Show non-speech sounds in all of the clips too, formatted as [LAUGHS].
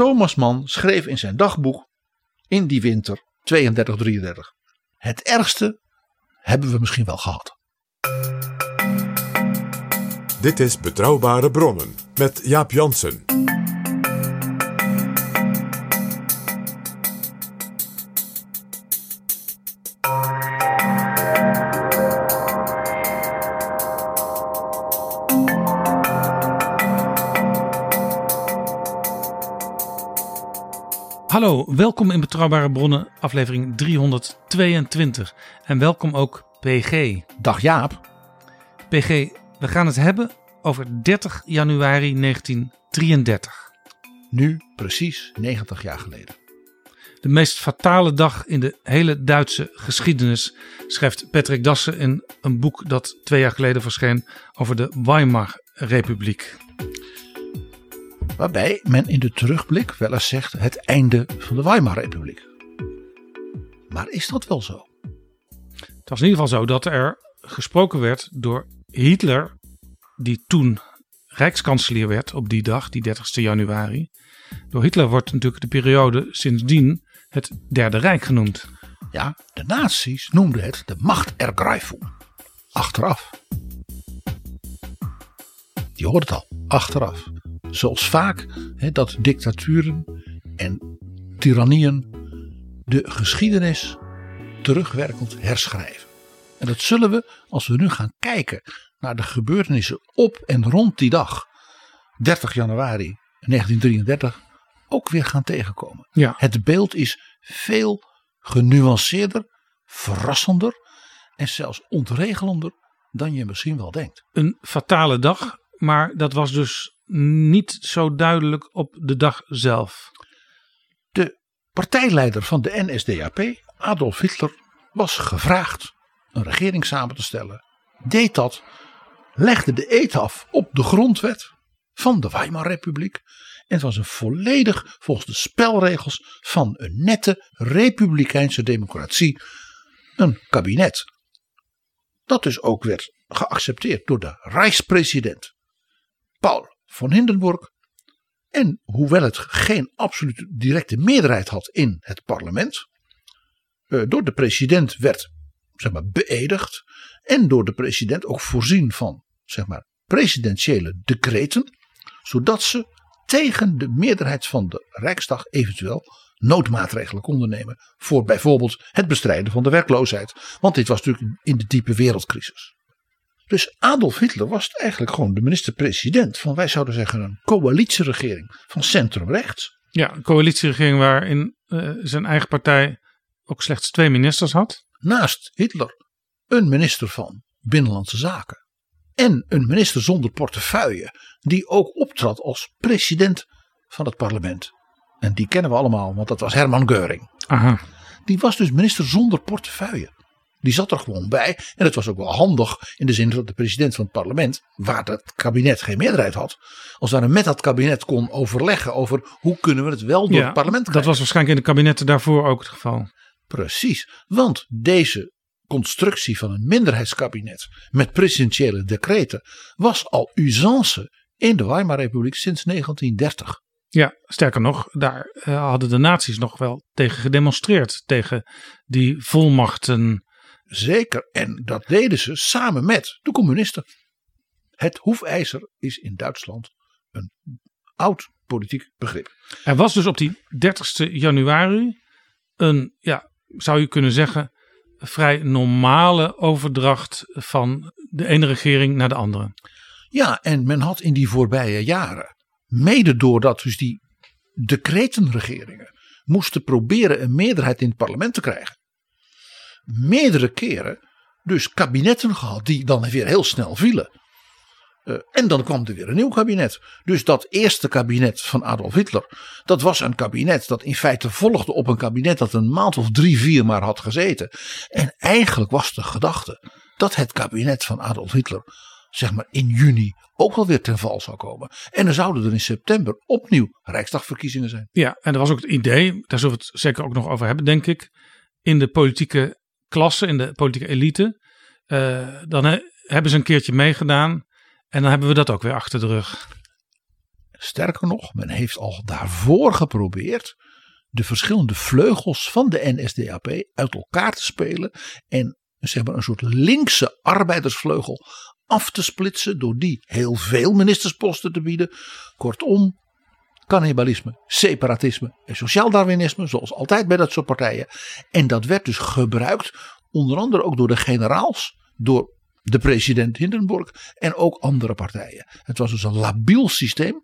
Thomas Mann schreef in zijn dagboek in die winter 32-33. Het ergste hebben we misschien wel gehad. Dit is Betrouwbare Bronnen met Jaap Jansen. Hallo, welkom in Betrouwbare Bronnen, aflevering 322. En welkom ook PG. Dag Jaap. PG, we gaan het hebben over 30 januari 1933. Nu precies 90 jaar geleden. De meest fatale dag in de hele Duitse geschiedenis, schrijft Patrick Dassen in een boek dat twee jaar geleden verscheen over de Weimar-republiek. Waarbij men in de terugblik wel eens zegt het einde van de Weimar-republiek. Maar is dat wel zo? Het was in ieder geval zo dat er gesproken werd door Hitler, die toen rijkskanselier werd op die dag, die 30 januari. Door Hitler wordt natuurlijk de periode sindsdien het Derde Rijk genoemd. Ja, de nazi's noemden het de Machtergreifung. Achteraf. Je hoort het al, achteraf. Zoals vaak hè, dat dictaturen en tyrannieën de geschiedenis terugwerkend herschrijven. En dat zullen we, als we nu gaan kijken naar de gebeurtenissen op en rond die dag, 30 januari 1933, ook weer gaan tegenkomen. Ja. Het beeld is veel genuanceerder, verrassender en zelfs ontregelender dan je misschien wel denkt. Een fatale dag, maar dat was dus niet zo duidelijk op de dag zelf. De partijleider van de NSDAP, Adolf Hitler, was gevraagd een regering samen te stellen. Deed dat, legde de eet af op de grondwet van de Weimarrepubliek. En het was een volledig volgens de spelregels van een nette republikeinse democratie een kabinet. Dat dus ook werd geaccepteerd door de Rijkspresident Paul von Hindenburg. En hoewel het geen absolute directe meerderheid had in het parlement, eh, door de president werd zeg maar, beëdigd en door de president ook voorzien van zeg maar, presidentiële decreten, zodat ze tegen de meerderheid van de Rijksdag eventueel noodmaatregelen konden nemen voor bijvoorbeeld het bestrijden van de werkloosheid. Want dit was natuurlijk in de diepe wereldcrisis. Dus Adolf Hitler was eigenlijk gewoon de minister-president van, wij zouden zeggen, een coalitieregering van centrumrechts. Ja, een coalitieregering waarin eh, zijn eigen partij ook slechts twee ministers had. Naast Hitler een minister van Binnenlandse Zaken. En een minister zonder portefeuille, die ook optrad als president van het parlement. En die kennen we allemaal, want dat was Herman Geuring. Aha. Die was dus minister zonder portefeuille. Die zat er gewoon bij. En het was ook wel handig in de zin dat de president van het parlement, waar het kabinet geen meerderheid had, als daar met dat kabinet kon overleggen over hoe kunnen we het wel door Ja, het parlement dat krijgen. was waarschijnlijk in de kabinetten daarvoor ook het geval. Precies, want deze constructie van een minderheidskabinet met presidentiële decreten was al usance in de Weimarrepubliek sinds 1930. Ja, sterker nog, daar eh, hadden de naties nog wel tegen gedemonstreerd. Tegen die volmachten. Zeker, en dat deden ze samen met de communisten. Het hoefijzer is in Duitsland een oud politiek begrip. Er was dus op die 30 januari een, ja, zou je kunnen zeggen, vrij normale overdracht van de ene regering naar de andere. Ja, en men had in die voorbije jaren, mede doordat dus die decretenregeringen moesten proberen een meerderheid in het parlement te krijgen, meerdere keren dus kabinetten gehad die dan weer heel snel vielen. Eh, en dan kwam er weer een nieuw kabinet. Dus dat eerste kabinet van Adolf Hitler, dat was een kabinet dat in feite volgde op een kabinet dat een maand of drie, vier maar had gezeten. En eigenlijk was de gedachte dat het kabinet van Adolf Hitler, zeg maar in juni, ook wel weer ten val zou komen. En dan zouden er in september opnieuw Rijksdagverkiezingen zijn. Ja, en dat was ook het idee, daar zullen we het zeker ook nog over hebben, denk ik. In de politieke klasse, in de politieke elite. Uh, dan he, hebben ze een keertje meegedaan. En dan hebben we dat ook weer achter de rug. Sterker nog, men heeft al daarvoor geprobeerd de verschillende vleugels van de NSDAP uit elkaar te spelen. En zeg maar een soort linkse arbeidersvleugel af te splitsen. Door die heel veel ministersposten te bieden. Kortom, cannibalisme, separatisme en sociaal-darwinisme. Zoals altijd bij dat soort partijen. En dat werd dus gebruikt. Onder andere ook door de generaals. Door de president Hindenburg en ook andere partijen. Het was dus een labiel systeem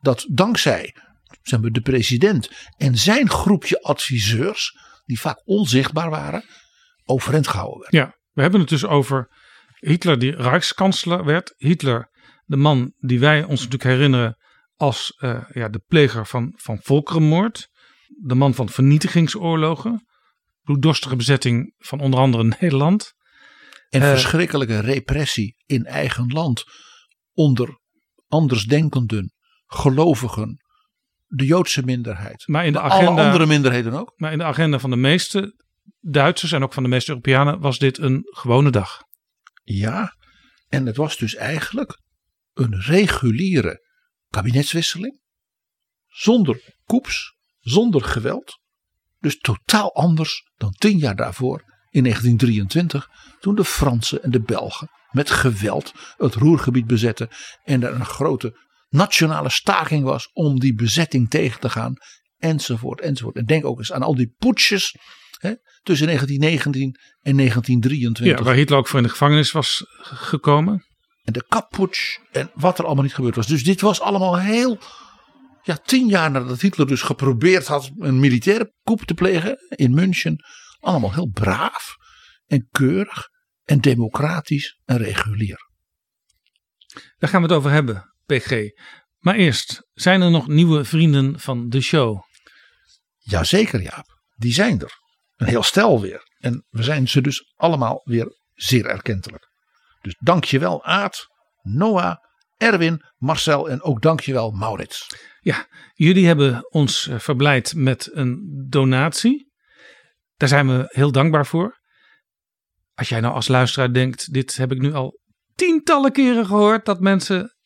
dat dankzij zeg maar, de president en zijn groepje adviseurs, die vaak onzichtbaar waren, overeind gehouden werd. Ja, we hebben het dus over Hitler die Rijkskanselier werd. Hitler, de man die wij ons natuurlijk herinneren als uh, ja, de pleger van, van volkerenmoord. De man van vernietigingsoorlogen. Bloeddorstige bezetting van onder andere [LAUGHS] Nederland. En uh, verschrikkelijke repressie in eigen land onder andersdenkenden, gelovigen, de Joodse minderheid. Maar in de agenda, alle andere minderheden ook. Maar in de agenda van de meeste Duitsers en ook van de meeste Europeanen was dit een gewone dag. Ja, en het was dus eigenlijk een reguliere kabinetswisseling. Zonder koeps, zonder geweld. Dus totaal anders dan tien jaar daarvoor in 1923, toen de Fransen en de Belgen met geweld het Roergebied bezetten en er een grote nationale staking was om die bezetting tegen te gaan, enzovoort, enzovoort. En denk ook eens aan al die poetsjes hè, tussen 1919 en 1923. Ja, waar Hitler ook voor in de gevangenis was gekomen. En de kappoets en wat er allemaal niet gebeurd was. Dus dit was allemaal heel ja, tien jaar nadat Hitler dus geprobeerd had een militaire coup te plegen in München, allemaal heel braaf en keurig en democratisch en regulier. Daar gaan we het over hebben, PG. Maar eerst, zijn er nog nieuwe vrienden van de show? Jazeker, Jaap. Die zijn er. Een heel stel weer. En we zijn ze dus allemaal weer zeer erkentelijk. Dus dankjewel Aad, Noah, Erwin, Marcel en ook dankjewel Maurits. Ja, jullie hebben ons eh, verblijd met een donatie. Daar zijn we heel dankbaar voor. Als jij nou als luisteraar denkt, dit heb ik nu al tientallen keren gehoord, dat mensen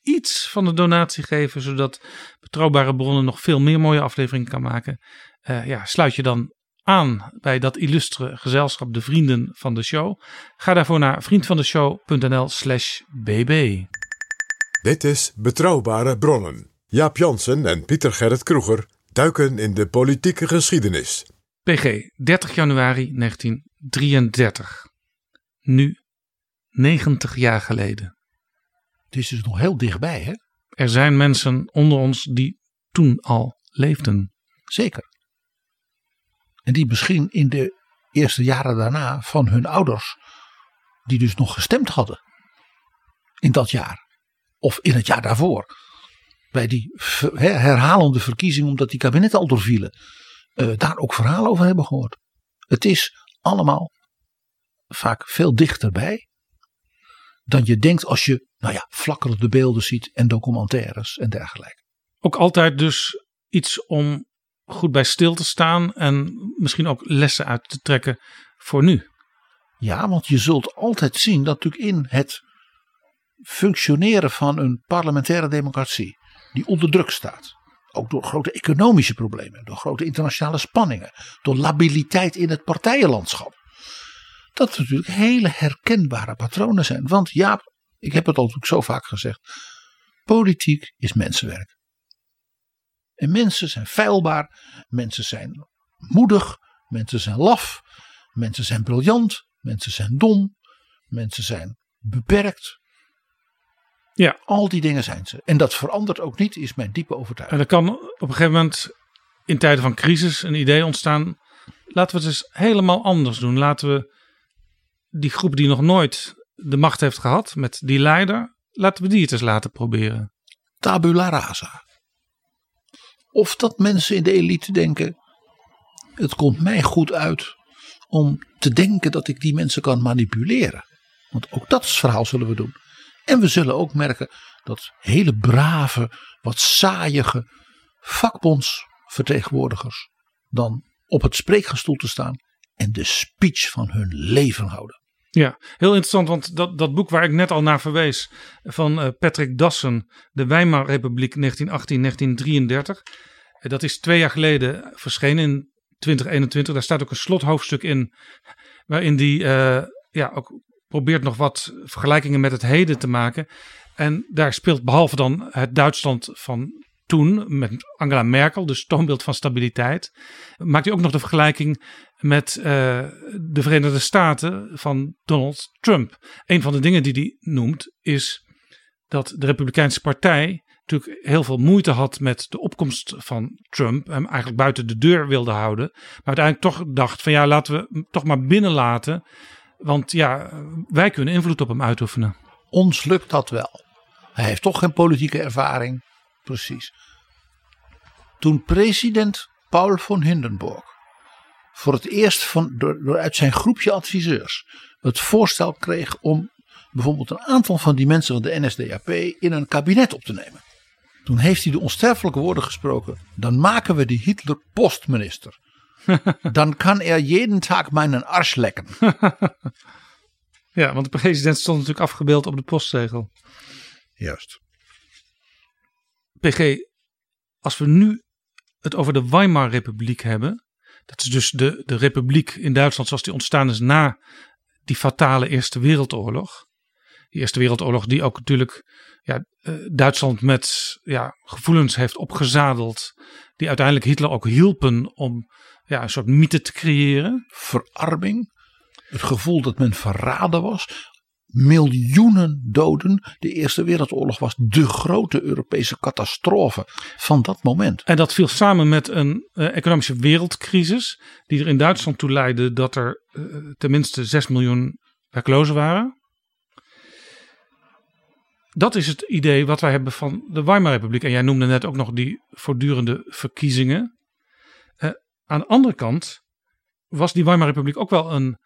iets van de donatie geven, zodat betrouwbare bronnen nog veel meer mooie afleveringen kan maken. Uh, ja, sluit je dan aan bij dat illustre gezelschap, de vrienden van de show. Ga daarvoor naar vriendvandeshow.nl slash bb. Dit is Betrouwbare Bronnen. Jaap Jansen en Pieter Gerrit Kroeger duiken in de politieke geschiedenis. PG, 30 januari 1933. Nu 90 jaar geleden. Het is dus nog heel dichtbij, hè? Er zijn mensen onder ons die toen al leefden. Zeker. En die misschien in de eerste jaren daarna van hun ouders, die dus nog gestemd hadden in dat jaar. Of in het jaar daarvoor. Bij die herhalende verkiezingen, omdat die kabinetten al doorvielen uh, daar ook verhalen over hebben gehoord. Het is allemaal vaak veel dichterbij dan je denkt als je, nou ja, flakkerende beelden ziet en documentaires en dergelijke. Ook altijd dus iets om goed bij stil te staan en misschien ook lessen uit te trekken voor nu. Ja, want je zult altijd zien dat natuurlijk in het functioneren van een parlementaire democratie, die onder druk staat, ook door grote economische problemen, door grote internationale spanningen, door labiliteit in het partijenlandschap. Dat er natuurlijk hele herkenbare patronen zijn. Want ja, ik heb het al zo vaak gezegd. Politiek is mensenwerk. En mensen zijn feilbaar, mensen zijn moedig, mensen zijn laf, mensen zijn briljant, mensen zijn dom, mensen zijn beperkt, ja. Al die dingen zijn ze. En dat verandert ook niet, is mijn diepe overtuiging. En er kan op een gegeven moment in tijden van crisis een idee ontstaan. Laten we het eens helemaal anders doen. Laten we die groep die nog nooit de macht heeft gehad met die leider. Laten we die het eens laten proberen. Tabula rasa. Of dat mensen in de elite denken: het komt mij goed uit om te denken dat ik die mensen kan manipuleren. Want ook dat verhaal zullen we doen. En we zullen ook merken dat hele brave, wat saaiige vakbondsvertegenwoordigers dan op het spreekgestoel te staan en de speech van hun leven houden. Ja, heel interessant, want dat, dat boek waar ik net al naar verwees van uh, Patrick Dassen, de Weimar Republiek 1918-1933, dat is twee jaar geleden verschenen in 2021. Daar staat ook een slothoofdstuk in, waarin die uh, ja, ook probeert nog wat vergelijkingen met het heden te maken. En daar speelt behalve dan het Duitsland van toen met Angela Merkel, dus toonbeeld van stabiliteit, maakt hij ook nog de vergelijking met uh, de Verenigde Staten van Donald Trump. Een van de dingen die hij noemt is dat de Republikeinse Partij natuurlijk heel veel moeite had met de opkomst van Trump. Hem eigenlijk buiten de deur wilde houden. Maar uiteindelijk toch dacht van ja, laten we hem toch maar binnenlaten. Want ja, wij kunnen invloed op hem uitoefenen. Ons lukt dat wel. Hij heeft toch geen politieke ervaring. Precies. Toen president Paul von Hindenburg voor het eerst van, door, door uit zijn groepje adviseurs het voorstel kreeg om bijvoorbeeld een aantal van die mensen van de NSDAP in een kabinet op te nemen. Toen heeft hij de onsterfelijke woorden gesproken. Dan maken we die Hitler postminister. [LAUGHS] Dan kan er jeden dag mijn ars lekken. [LAUGHS] ja, want de president stond natuurlijk afgebeeld op de postzegel. Juist. PG, als we nu het over de Weimar-republiek hebben. Dat is dus de, de republiek in Duitsland zoals die ontstaan is na die fatale Eerste Wereldoorlog. Die Eerste Wereldoorlog die ook natuurlijk ja, eh, Duitsland met ja, gevoelens heeft opgezadeld. Die uiteindelijk Hitler ook hielpen om ja, een soort mythe te creëren. Verarming. Het gevoel dat men verraden was miljoenen doden. De Eerste Wereldoorlog was de grote Europese catastrofe van dat moment. En dat viel samen met een uh, economische wereldcrisis, die er in Duitsland toe leidde dat er uh, tenminste 6 miljoen werklozen waren. Dat is het idee wat wij hebben van de Weimar Republiek. En jij noemde net ook nog die voortdurende verkiezingen. Uh, aan de andere kant was die Weimar Republiek ook wel een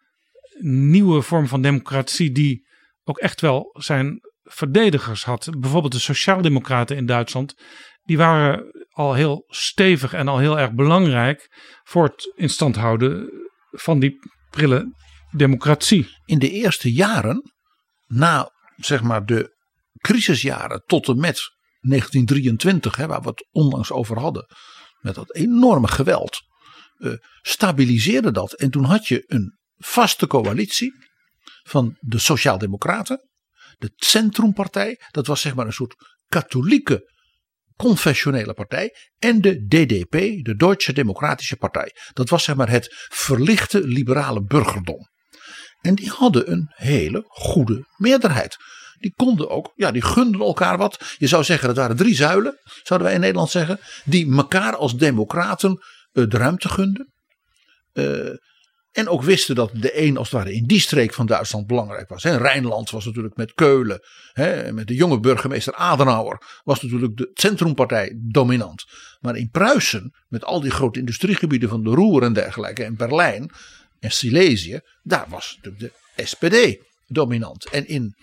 nieuwe vorm van democratie die ook echt wel zijn verdedigers had. Bijvoorbeeld de Sociaaldemocraten in Duitsland. Die waren al heel stevig en al heel erg belangrijk voor het instand houden van die prille democratie. In de eerste jaren, na zeg maar de crisisjaren tot en met 1923, hè, waar we het onlangs over hadden, met dat enorme geweld, uh, stabiliseerde dat. En toen had je een vaste coalitie van de Sociaaldemocraten, de Centrumpartij, dat was zeg maar een soort katholieke confessionele partij, en de DDP, de Duitse Democratische Partij. Dat was zeg maar het verlichte liberale burgerdom. En die hadden een hele goede meerderheid. Die konden ook, ja, die gunden elkaar wat. Je zou zeggen, dat waren drie zuilen, zouden wij in Nederland zeggen, die elkaar als democraten uh, de ruimte gunden. Uh, en ook wisten dat de een als het ware in die streek van Duitsland belangrijk was. En Rijnland was natuurlijk met Keulen, hè, met de jonge burgemeester Adenauer, was natuurlijk de centrumpartij dominant. Maar in Pruisen, met al die grote industriegebieden van de Roer en dergelijke, en Berlijn en Silesië, daar was natuurlijk de SPD dominant. En in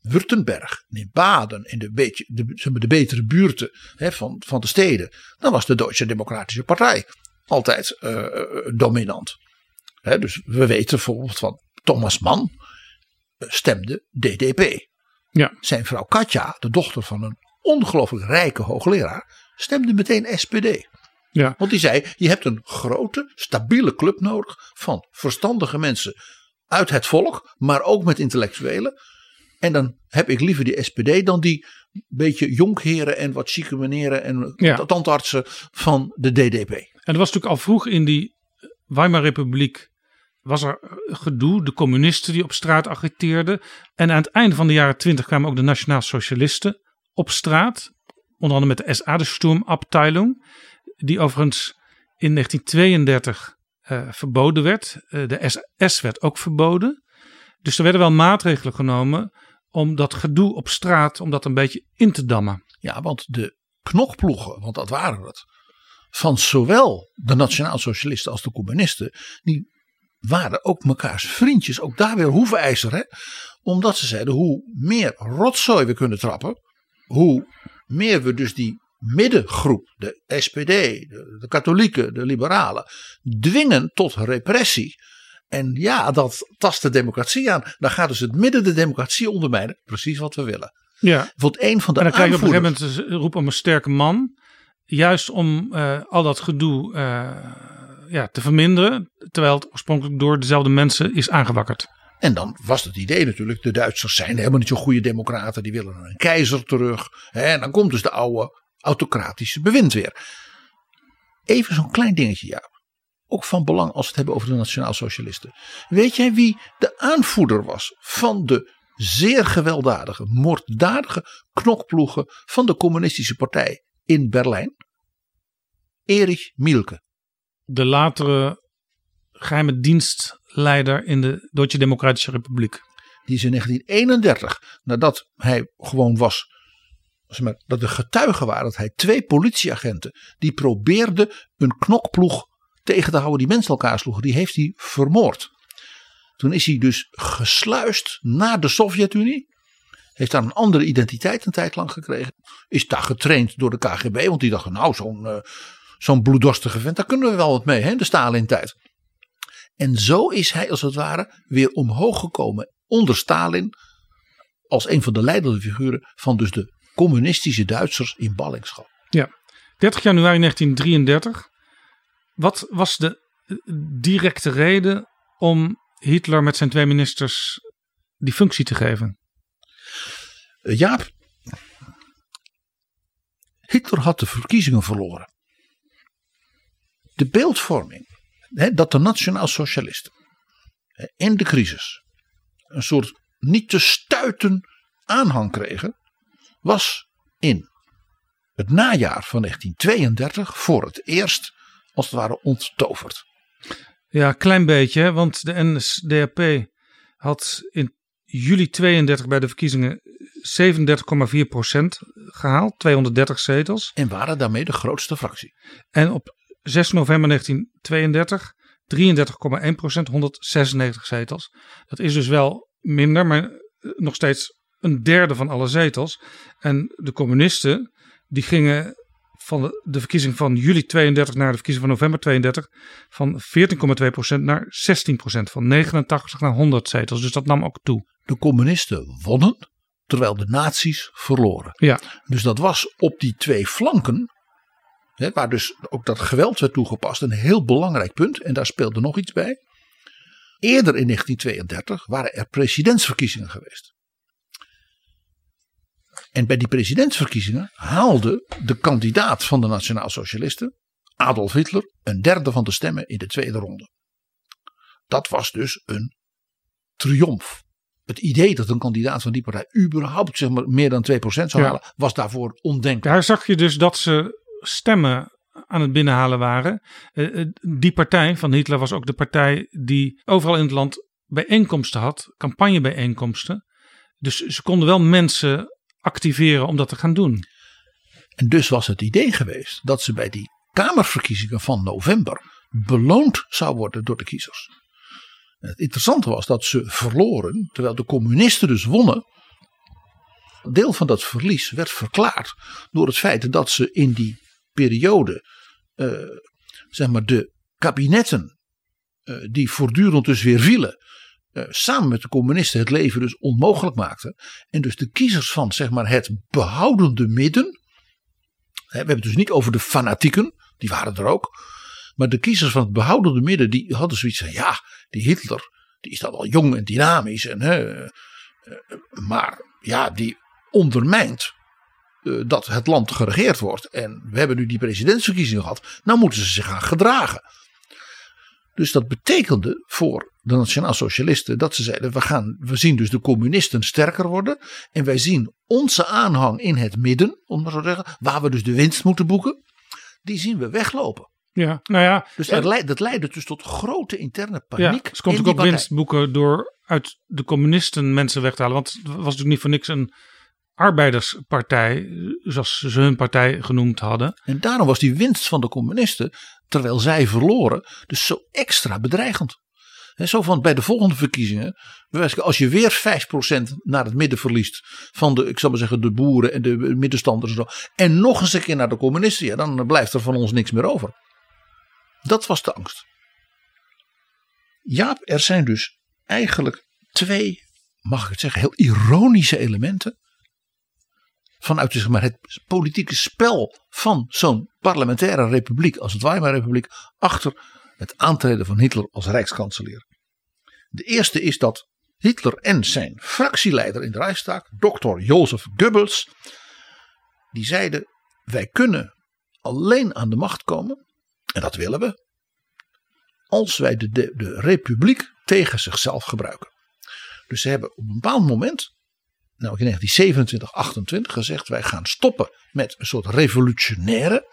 Württemberg, in Baden, in de, beetje, de, de betere buurten hè, van, van de steden, dan was de Duitse Democratische Partij altijd uh, dominant dus we weten bijvoorbeeld van Thomas Mann stemde DDP. Ja. Zijn vrouw Katja, de dochter van een ongelooflijk rijke hoogleraar, stemde meteen SPD. Ja. Want die zei: Je hebt een grote, stabiele club nodig van verstandige mensen uit het volk, maar ook met intellectuelen. En dan heb ik liever die SPD dan die beetje jonkheren en wat chique meneren en ja. tandartsen van de DDP. En dat was natuurlijk al vroeg in die Weimar Republiek was er gedoe, de communisten die op straat agiteerden. En aan het einde van de jaren twintig kwamen ook de Nationaal Socialisten op straat. Onder andere met de SA, de Sturmabteilung. Die overigens in 1932 uh, eh, verboden werd. Uh, de SS werd ook verboden. Dus er werden wel maatregelen genomen om dat gedoe op straat, om dat een beetje in te dammen. Ja, want de knokploegen, want dat waren het, van zowel de nationaal-socialisten als de communisten, die waren ook mekaars vriendjes, ook daar weer hoevenijzer, hè? omdat ze zeiden hoe meer rotzooi we kunnen trappen, hoe meer we dus die middengroep, de SPD, de, de katholieken, de liberalen, dwingen tot repressie. En ja, dat tast de democratie aan. Dan gaat dus het midden de democratie ondermijnen. Precies wat we willen. Ja. Bijvoorbeeld een van de En dan krijg je op een aanvoerders- gegeven moment een roep om een sterke man. Juist om eh, al dat gedoe eh, ja, te verminderen. Terwijl het oorspronkelijk door dezelfde mensen is aangewakkerd. En dan was het idee natuurlijk, de Duitsers zijn helemaal niet zo'n goede democraten, die willen een keizer terug. En dan komt dus de oude autocratische bewind weer. Even zo'n klein dingetje, ja. Ook van belang als we het hebben over de nationaal-socialisten. Weet jij wie de aanvoerder was van de zeer gewelddadige, moorddadige knokploegen van de communistische partij in Berlijn? Erich Mielke. De latere geheime dienstleider in de Duitse Democratische Republiek. Die is in 1931, nadat hij gewoon was, dat er getuigen waren dat hij twee politieagenten, die probeerden een knokploeg tegen te houden die mensen elkaar sloegen, die heeft hij vermoord. Toen is hij dus gesluist naar de Sovjet-Unie. Heeft daar een andere identiteit een tijd lang gekregen. Is daar getraind door de KGB, want die dachten nou zo'n eh, zo'n bloeddorstige vent, daar kunnen we wel wat mee, hè, de Stalin-tijd. En zo is hij als het ware weer omhoog gekomen onder Stalin. Als een van de leidende figuren van dus de communistische Duitsers in ballingschap. 30 januari 1933. Wat was de eh, directe reden om Hitler met zijn twee ministers die functie te geven? Eh, Jaap, Hitler had de verkiezingen verloren. De beeldvorming hè, dat de nationaal-socialisten hè, in de crisis een soort niet te stuiten aanhang kregen, was in het najaar van 1932 voor het eerst als het ware onttoverd. Ja, klein beetje, want de NSDAP had in juli 32 bij de verkiezingen 37,4% gehaald, 230 zetels. En waren daarmee de grootste fractie. En op 6 november 1932 33,1% 196 zetels. Dat is dus wel minder, maar nog steeds een derde van alle zetels. En de communisten die gingen van de, de verkiezing van juli 32 naar de verkiezing van november 32 van 14,2% naar 16% van 89 naar 100 zetels. Dus dat nam ook toe. De communisten wonnen, terwijl de nazi's verloren. Ja, Dus dat was op die twee flanken, hè, waar dus ook dat geweld werd toegepast, een heel belangrijk punt. En daar speelde nog iets bij. Eerder in 1932 waren er presidentsverkiezingen geweest. En bij die presidentsverkiezingen haalde de kandidaat van de Nationaal Socialisten, Adolf Hitler, een derde van de stemmen in de tweede ronde. Dat was dus een triomf. Het idee dat een kandidaat van die partij überhaupt zeg maar, meer dan 2% zou Ja. halen, was daarvoor ondenkbaar. Daar zag je dus dat ze stemmen aan het binnenhalen waren. Eh, eh, die partij van Hitler was ook de partij die overal in het land bijeenkomsten had, campagnebijeenkomsten. Dus ze konden wel mensen activeren om dat te gaan doen. En dus was het idee geweest dat ze bij die Kamerverkiezingen van november beloond zou worden door de kiezers. Het interessante was dat ze verloren, terwijl de communisten dus wonnen. Deel van dat verlies werd verklaard door het feit dat ze in die periode, eh, zeg maar, de kabinetten eh, die voortdurend dus weer vielen, eh, samen met de communisten het leven dus onmogelijk maakten. En dus de kiezers van zeg maar, het behoudende midden, we hebben het dus niet over de fanatieken, die waren er ook. Maar de kiezers van het behoudende midden, die hadden zoiets van, ja, die Hitler, die is dan wel jong en dynamisch. En, hè, maar ja, die ondermijnt eh, dat het land geregeerd wordt. En we hebben nu die presidentsverkiezingen gehad. Nou moeten ze zich gaan gedragen. Dus dat betekende voor de nationaal-socialisten dat ze zeiden: we, gaan, we zien dus de communisten sterker worden. En wij zien onze aanhang in het midden, om maar zo te zeggen, waar we dus de winst moeten boeken. Die zien we weglopen. Ja, nou ja, Dus en- leid- dat leidde dus tot grote interne ja paniek. ze in natuurlijk die ook partij. winst boeken door uit de communisten mensen weg te halen. Want het was natuurlijk niet voor niks een arbeiderspartij, zoals ze hun partij genoemd hadden. En daarom was die winst van de communisten, terwijl zij verloren, dus zo extra bedreigend. En zo van bij de volgende verkiezingen, als je weer 5% naar het midden verliest van de, ik zal maar zeggen, de boeren en de middenstanders en zo. En nog eens een keer naar de communisten, ja, dan blijft er van ons niks meer over. Dat was de angst. Jaap, er zijn dus eigenlijk twee, mag ik het zeggen, heel ironische elementen. Vanuit zeg maar, het politieke spel van zo'n parlementaire republiek als het Weimar-republiek achter het aantreden van Hitler als rijkskanselier. De eerste is dat Hitler en zijn fractieleider in de Rijkstaak, dokter Jozef Goebbels, die zeiden: Wij kunnen alleen aan de macht komen, en dat willen we, als wij de, de, de republiek tegen zichzelf gebruiken. Dus ze hebben op een bepaald moment, nou in 1927, 28 gezegd: wij gaan stoppen met een soort revolutionaire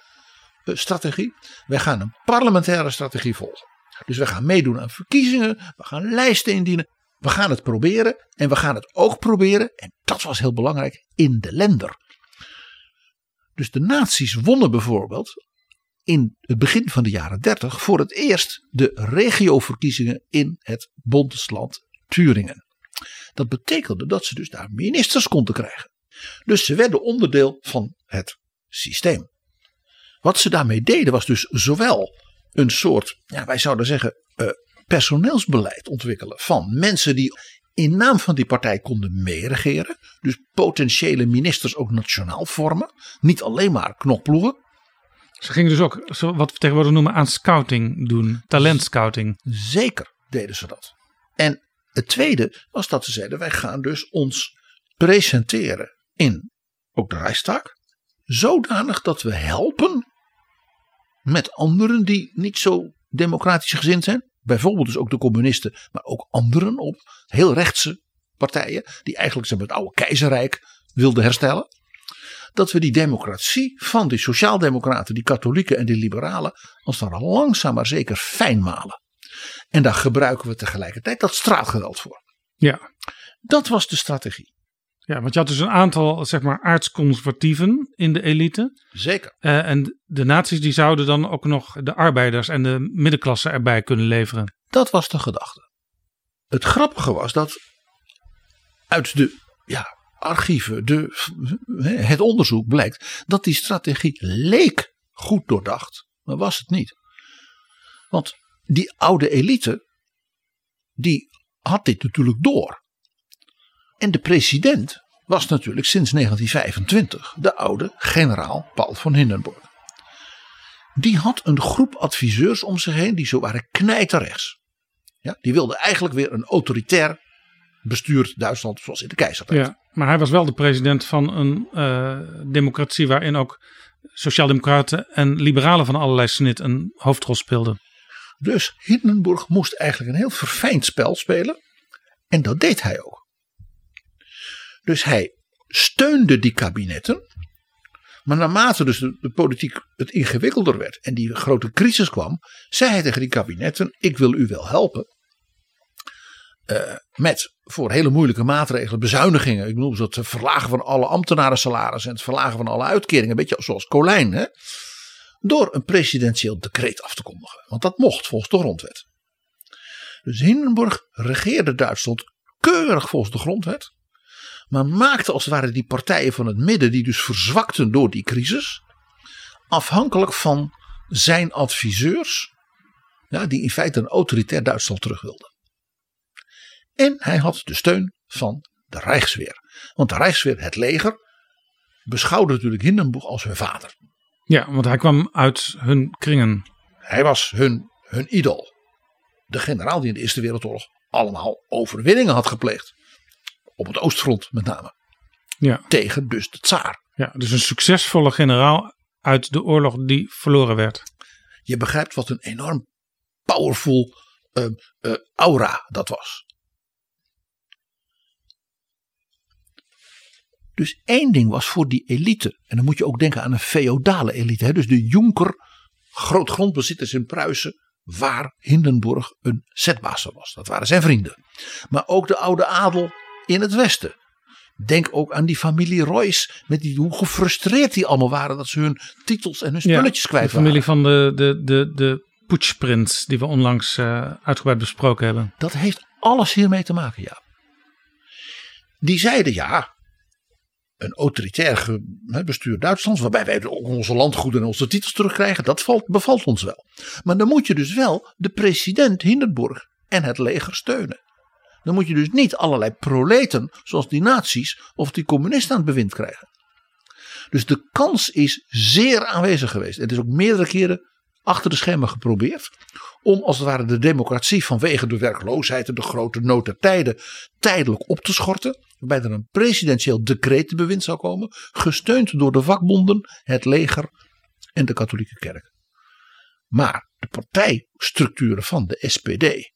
eh, strategie. Wij gaan een parlementaire strategie volgen. Dus we gaan meedoen aan verkiezingen, we gaan lijsten indienen. We gaan het proberen en we gaan het ook proberen, en dat was heel belangrijk, in de lender. Dus de nazi's wonnen bijvoorbeeld in het begin van de jaren 30 voor het eerst de regioverkiezingen in het bondesland Turingen. Dat betekende dat ze dus daar ministers konden krijgen. Dus ze werden onderdeel van het systeem. Wat ze daarmee deden was dus zowel een soort, ja, wij zouden zeggen, uh, personeelsbeleid ontwikkelen van mensen die in naam van die partij konden meeregeren. Dus potentiële ministers ook nationaal vormen. Niet alleen maar knokploegen. Ze gingen dus ook wat we tegenwoordig noemen aan scouting doen, talentscouting. Zeker deden ze dat. En het tweede was dat ze zeiden: wij gaan dus ons presenteren in ook de Rijkstag. Zodanig dat we helpen met anderen die niet zo democratisch gezind zijn. Bijvoorbeeld dus ook de communisten, maar ook anderen op heel rechtse partijen. Die eigenlijk zijn het oude keizerrijk wilden herstellen dat we die democratie van die sociaaldemocraten, die katholieken en die liberalen, als het langzaam maar zeker fijn malen. En daar gebruiken we tegelijkertijd dat straatgeweld voor. Ja. Dat was de strategie. Ja, want je had dus een aantal, zeg maar, aardsconservatieven in de elite. Zeker. Uh, en de naties die zouden dan ook nog de arbeiders en de middenklasse erbij kunnen leveren. Dat was de gedachte. Het grappige was dat uit de ja, archieven, de, het onderzoek blijkt dat die strategie leek goed doordacht, maar was het niet. Want die oude elite, die had dit natuurlijk door. En de president was natuurlijk sinds 1925 de oude generaal Paul van Hindenburg. Die had een groep adviseurs om zich heen die zo waren knijterrechts. Ja, die wilden eigenlijk weer een autoritair bestuurd Duitsland zoals in de keizertijd. Ja, maar hij was wel de president van een uh, democratie waarin ook sociaaldemocraten en liberalen van allerlei snit een hoofdrol speelden. Dus Hindenburg moest eigenlijk een heel verfijnd spel spelen. En dat deed hij ook. Dus hij steunde die kabinetten. Maar naarmate dus de, politiek het ingewikkelder werd en die grote crisis kwam, zei hij tegen die kabinetten: Ik wil u wel helpen. Uh, met voor hele moeilijke maatregelen, bezuinigingen. Ik bedoel, het verlagen van alle ambtenaren salaris en het verlagen van alle uitkeringen. Een beetje zoals Colijn. Hè? Door een presidentieel decreet af te kondigen. Want dat mocht volgens de grondwet. Dus Hindenburg regeerde Duitsland keurig volgens de grondwet. Maar maakte als het ware die partijen van het midden, die dus verzwakten door die crisis, afhankelijk van zijn adviseurs, ja, die in feite een autoritair Duitsland terug wilden. En hij had de steun van de Rijksweer. Want de Rijksweer, het leger, beschouwde natuurlijk Hindenburg als hun vader. Ja, want hij kwam uit hun kringen. Hij was hun, hun idool. De generaal die in de Eerste Wereldoorlog allemaal overwinningen had gepleegd. Op het oostfront met name. Ja. Tegen dus de tsaar. Ja, dus een succesvolle generaal uit de oorlog die verloren werd. Je begrijpt wat een enorm powerful uh, uh, aura dat was. Dus één ding was voor die elite. En dan moet je ook denken aan een feodale elite. Hè? Dus de jonker, grootgrondbezitters in Pruisen, waar Hindenburg een zetbaas was. Dat waren zijn vrienden. Maar ook de oude adel in het westen. Denk ook aan die familie Royce. Met die, hoe gefrustreerd die allemaal waren dat ze hun titels en hun spulletjes kwijt de waren. familie van de, de, de, de poetsprins die we onlangs eh, uitgebreid besproken hebben. Dat heeft alles hiermee te maken, ja. Die zeiden ja, een autoritair bestuur Duitslands, waarbij wij ook onze landgoeden en onze titels terugkrijgen, dat valt, bevalt ons wel. Maar dan moet je dus wel de president Hindenburg en het leger steunen. Dan moet je dus niet allerlei proleten, zoals die nazi's of die communisten aan het bewind krijgen. Dus de kans is zeer aanwezig geweest. Het is ook meerdere keren achter de schermen geprobeerd. Om als het ware de democratie vanwege de werkloosheid en de grote nood tijden tijdelijk op te schorten. Waarbij er een presidentieel decretenbewind zou komen. Gesteund door de vakbonden, het leger en de katholieke kerk. Maar de partijstructuren van de SPD,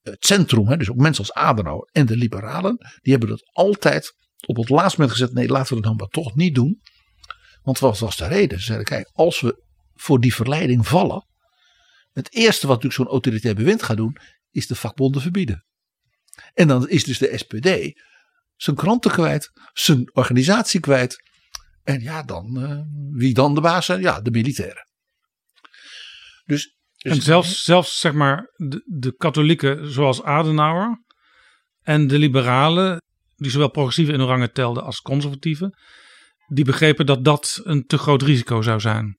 het centrum, dus ook mensen als Adenauer en de liberalen, die hebben dat altijd op het laatste moment gezegd: nee, laten we dat dan maar toch niet doen. Want wat was de reden? Ze zeiden: kijk, als we voor die verleiding vallen. Het eerste wat natuurlijk zo'n autoritair bewind gaat doen, is de vakbonden verbieden. En dan is dus de SPD zijn kranten kwijt, zijn organisatie kwijt. En ja, dan, eh, wie dan de baas zijn? Ja, de militairen. Dus, dus en zelfs, zelfs zeg maar de, de katholieken zoals Adenauer en de liberalen, die zowel progressieve in orangen telden als conservatieven, die begrepen dat dat een te groot risico zou zijn.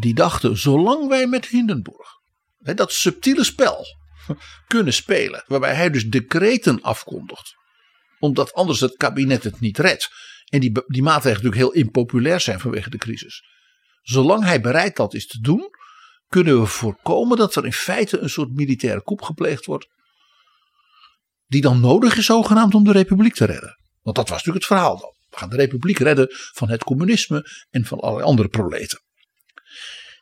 die dachten, zolang wij met Hindenburg hè, dat subtiele spel [LAUGHS] kunnen spelen, waarbij hij dus decreten afkondigt, omdat anders het kabinet het niet redt. En die, die maatregelen natuurlijk heel impopulair zijn vanwege de crisis. Zolang hij bereid dat is te doen, kunnen we voorkomen dat er in feite een soort militaire coup gepleegd wordt. Die dan nodig is zogenaamd om de republiek te redden. Want dat was natuurlijk het verhaal dan. We gaan de republiek redden van het communisme en van allerlei andere proleten.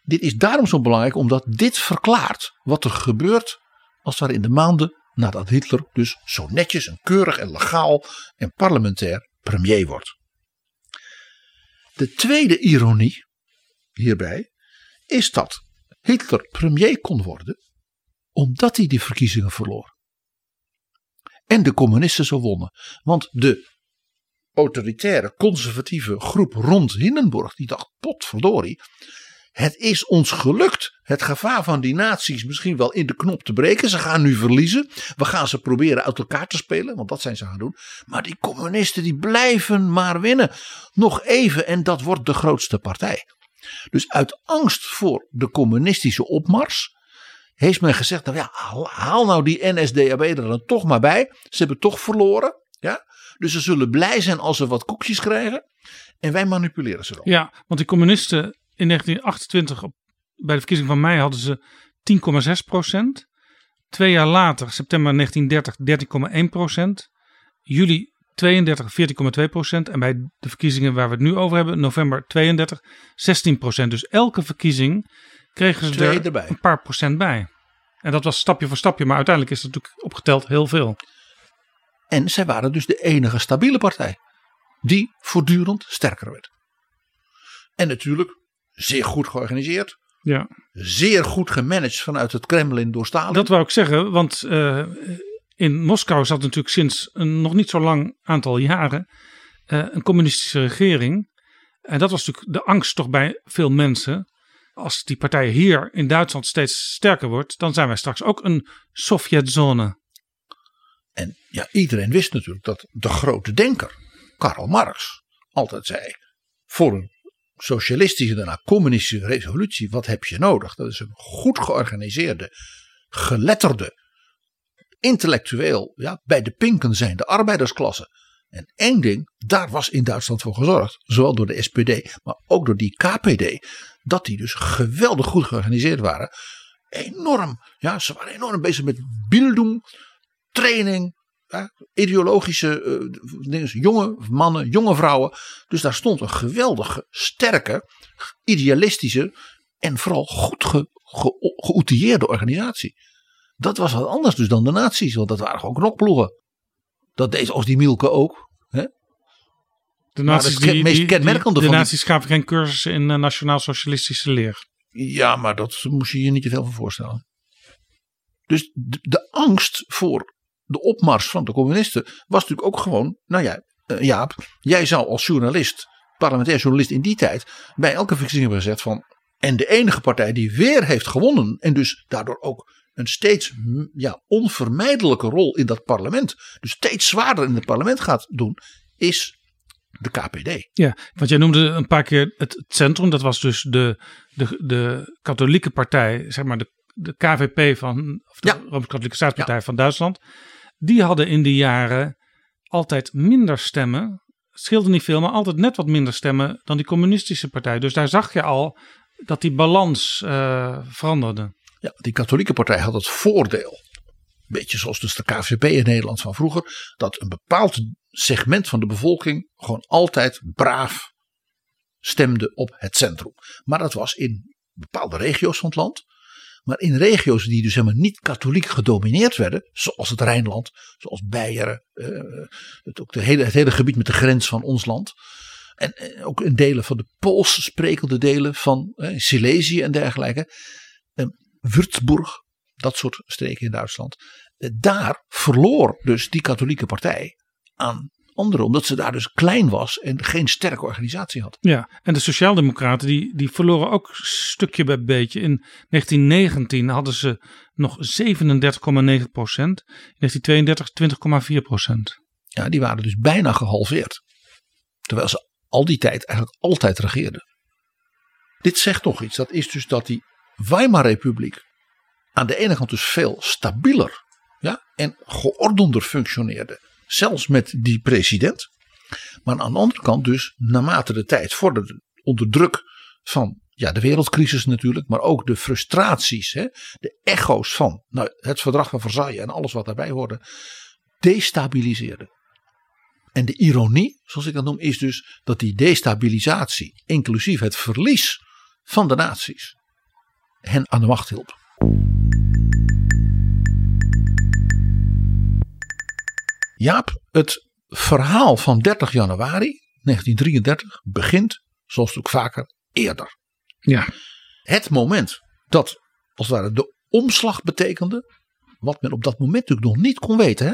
Dit is daarom zo belangrijk omdat dit verklaart wat er gebeurt als er in de maanden nadat Hitler dus zo netjes en keurig en legaal en parlementair premier wordt. De tweede ironie hierbij is dat Hitler premier kon worden omdat hij die verkiezingen verloor. En de communisten zo wonnen. Want de autoritaire, conservatieve groep rond Hindenburg, die dacht, potverdorie, het is ons gelukt het gevaar van die naties misschien wel in de knop te breken. Ze gaan nu verliezen. We gaan ze proberen uit elkaar te spelen, want dat zijn ze gaan doen. Maar die communisten die blijven maar winnen. Nog even en dat wordt de grootste partij. Dus uit angst voor de communistische opmars heeft men gezegd, nou ja, haal, nou die NSDAP er dan toch maar bij. Ze hebben toch verloren. Ja? Dus ze zullen blij zijn als ze wat koekjes krijgen. En wij manipuleren ze dan. Ja, want die communisten in 1928 op, bij de verkiezing van mei hadden ze 10,6 procent. Twee jaar later, september 1930, 13,1 procent. Juli 32, 14,2 procent. En bij de verkiezingen waar we het nu over hebben, november 32, 16 procent. Dus elke verkiezing kregen ze er erbij. een paar procent bij. En dat was stapje voor stapje, maar uiteindelijk is het natuurlijk opgeteld heel veel. En zij waren dus de enige stabiele partij. Die voortdurend sterker werd. En natuurlijk zeer goed georganiseerd. Ja. Zeer goed gemanaged vanuit het Kremlin door Stalin. Dat wou ik zeggen, want uh, in Moskou zat natuurlijk sinds een nog niet zo lang aantal jaren uh, een communistische regering. En dat was natuurlijk de angst toch bij veel mensen. Als die partij hier in Duitsland steeds sterker wordt, dan zijn wij straks ook een Sovjetzone. En ja, iedereen wist natuurlijk dat de grote denker, Karl Marx, altijd zei: voor een socialistische, daarna communistische revolutie, wat heb je nodig? Dat is een goed georganiseerde, geletterde, intellectueel, ja, bij de pinken zijn de arbeidersklasse. En één ding, daar was in Duitsland voor gezorgd, zowel door de SPD, maar ook door die KPD, dat die dus geweldig goed georganiseerd waren. Enorm, ja, ze waren enorm bezig met bildung, training, ja, ideologische uh, dingen, jonge mannen, jonge vrouwen. Dus daar stond een geweldige, sterke, idealistische en vooral goed ge, ge, geoutilleerde organisatie. Dat was wat anders dus dan de nazi's, want dat waren gewoon knokploegen. Dat deed als die Mielke ook. Hè? De nazi's, het meest die, kenmerkende die, de nazi's gaven geen cursussen in uh, nationaal-socialistische leer. Ja, maar dat moest je je niet te veel van voorstellen. Dus de, de angst voor de opmars van de communisten was natuurlijk ook gewoon, nou ja, eh, Jaap, jij zou als journalist, parlementair journalist in die tijd, bij elke verkiezing hebben gezegd van, en de enige partij die weer heeft gewonnen en dus daardoor ook een steeds ja, onvermijdelijke rol in dat parlement, dus steeds zwaarder in het parlement gaat doen, is de KPD. Ja, want jij noemde een paar keer het, het centrum. Dat was dus de, de, de katholieke partij, zeg maar de, de KVP van, of de Ja. Rooms-Katholieke Staatspartij van Duitsland. Die hadden in die jaren altijd minder stemmen. Het scheelde niet veel, maar altijd net wat minder stemmen dan die communistische partij. Dus daar zag je al dat die balans eh, veranderde. Ja, die katholieke partij had het voordeel, een beetje zoals dus de KVP in Nederland van vroeger, dat een bepaald segment van de bevolking gewoon altijd braaf stemde op het centrum. Maar dat was in bepaalde regio's van het land. Maar in regio's die dus helemaal niet katholiek gedomineerd werden, zoals het Rijnland, zoals Beieren, eh, het, ook hele, het hele gebied met de grens van ons land. En eh, ook in delen van de Pools sprekende delen van eh, Silesië en dergelijke. Würzburg, dat soort streken in Duitsland. Daar verloor dus die katholieke partij aan omdat ze daar dus klein was en geen sterke organisatie had. Ja, en de Sociaaldemocraten die, die verloren ook stukje bij beetje. In 1919 hadden ze nog 37,9 procent. In 1932 20,4 procent. Ja, die waren dus bijna gehalveerd. Terwijl ze al die tijd eigenlijk altijd regeerden. Dit zegt toch iets. Dat is dus dat die Weimar-republiek aan de ene kant dus veel stabieler ja, en geordender functioneerde. Zelfs met die president. Maar aan de andere kant dus naarmate de tijd vorderde onder druk van ja, de wereldcrisis natuurlijk. Maar ook de frustraties, hè, de echo's van nou, het verdrag van Versailles en alles wat daarbij hoorde. Destabiliseerde. En de ironie, zoals ik dat noem, is dus dat die destabilisatie, inclusief het verlies van de naties, hen aan de macht hielp. Jaap, het verhaal van 30 januari 1933 begint, zoals het ook vaker, eerder. Ja. Het moment dat, als het ware, de omslag betekende, wat men op dat moment natuurlijk nog niet kon weten. Hè?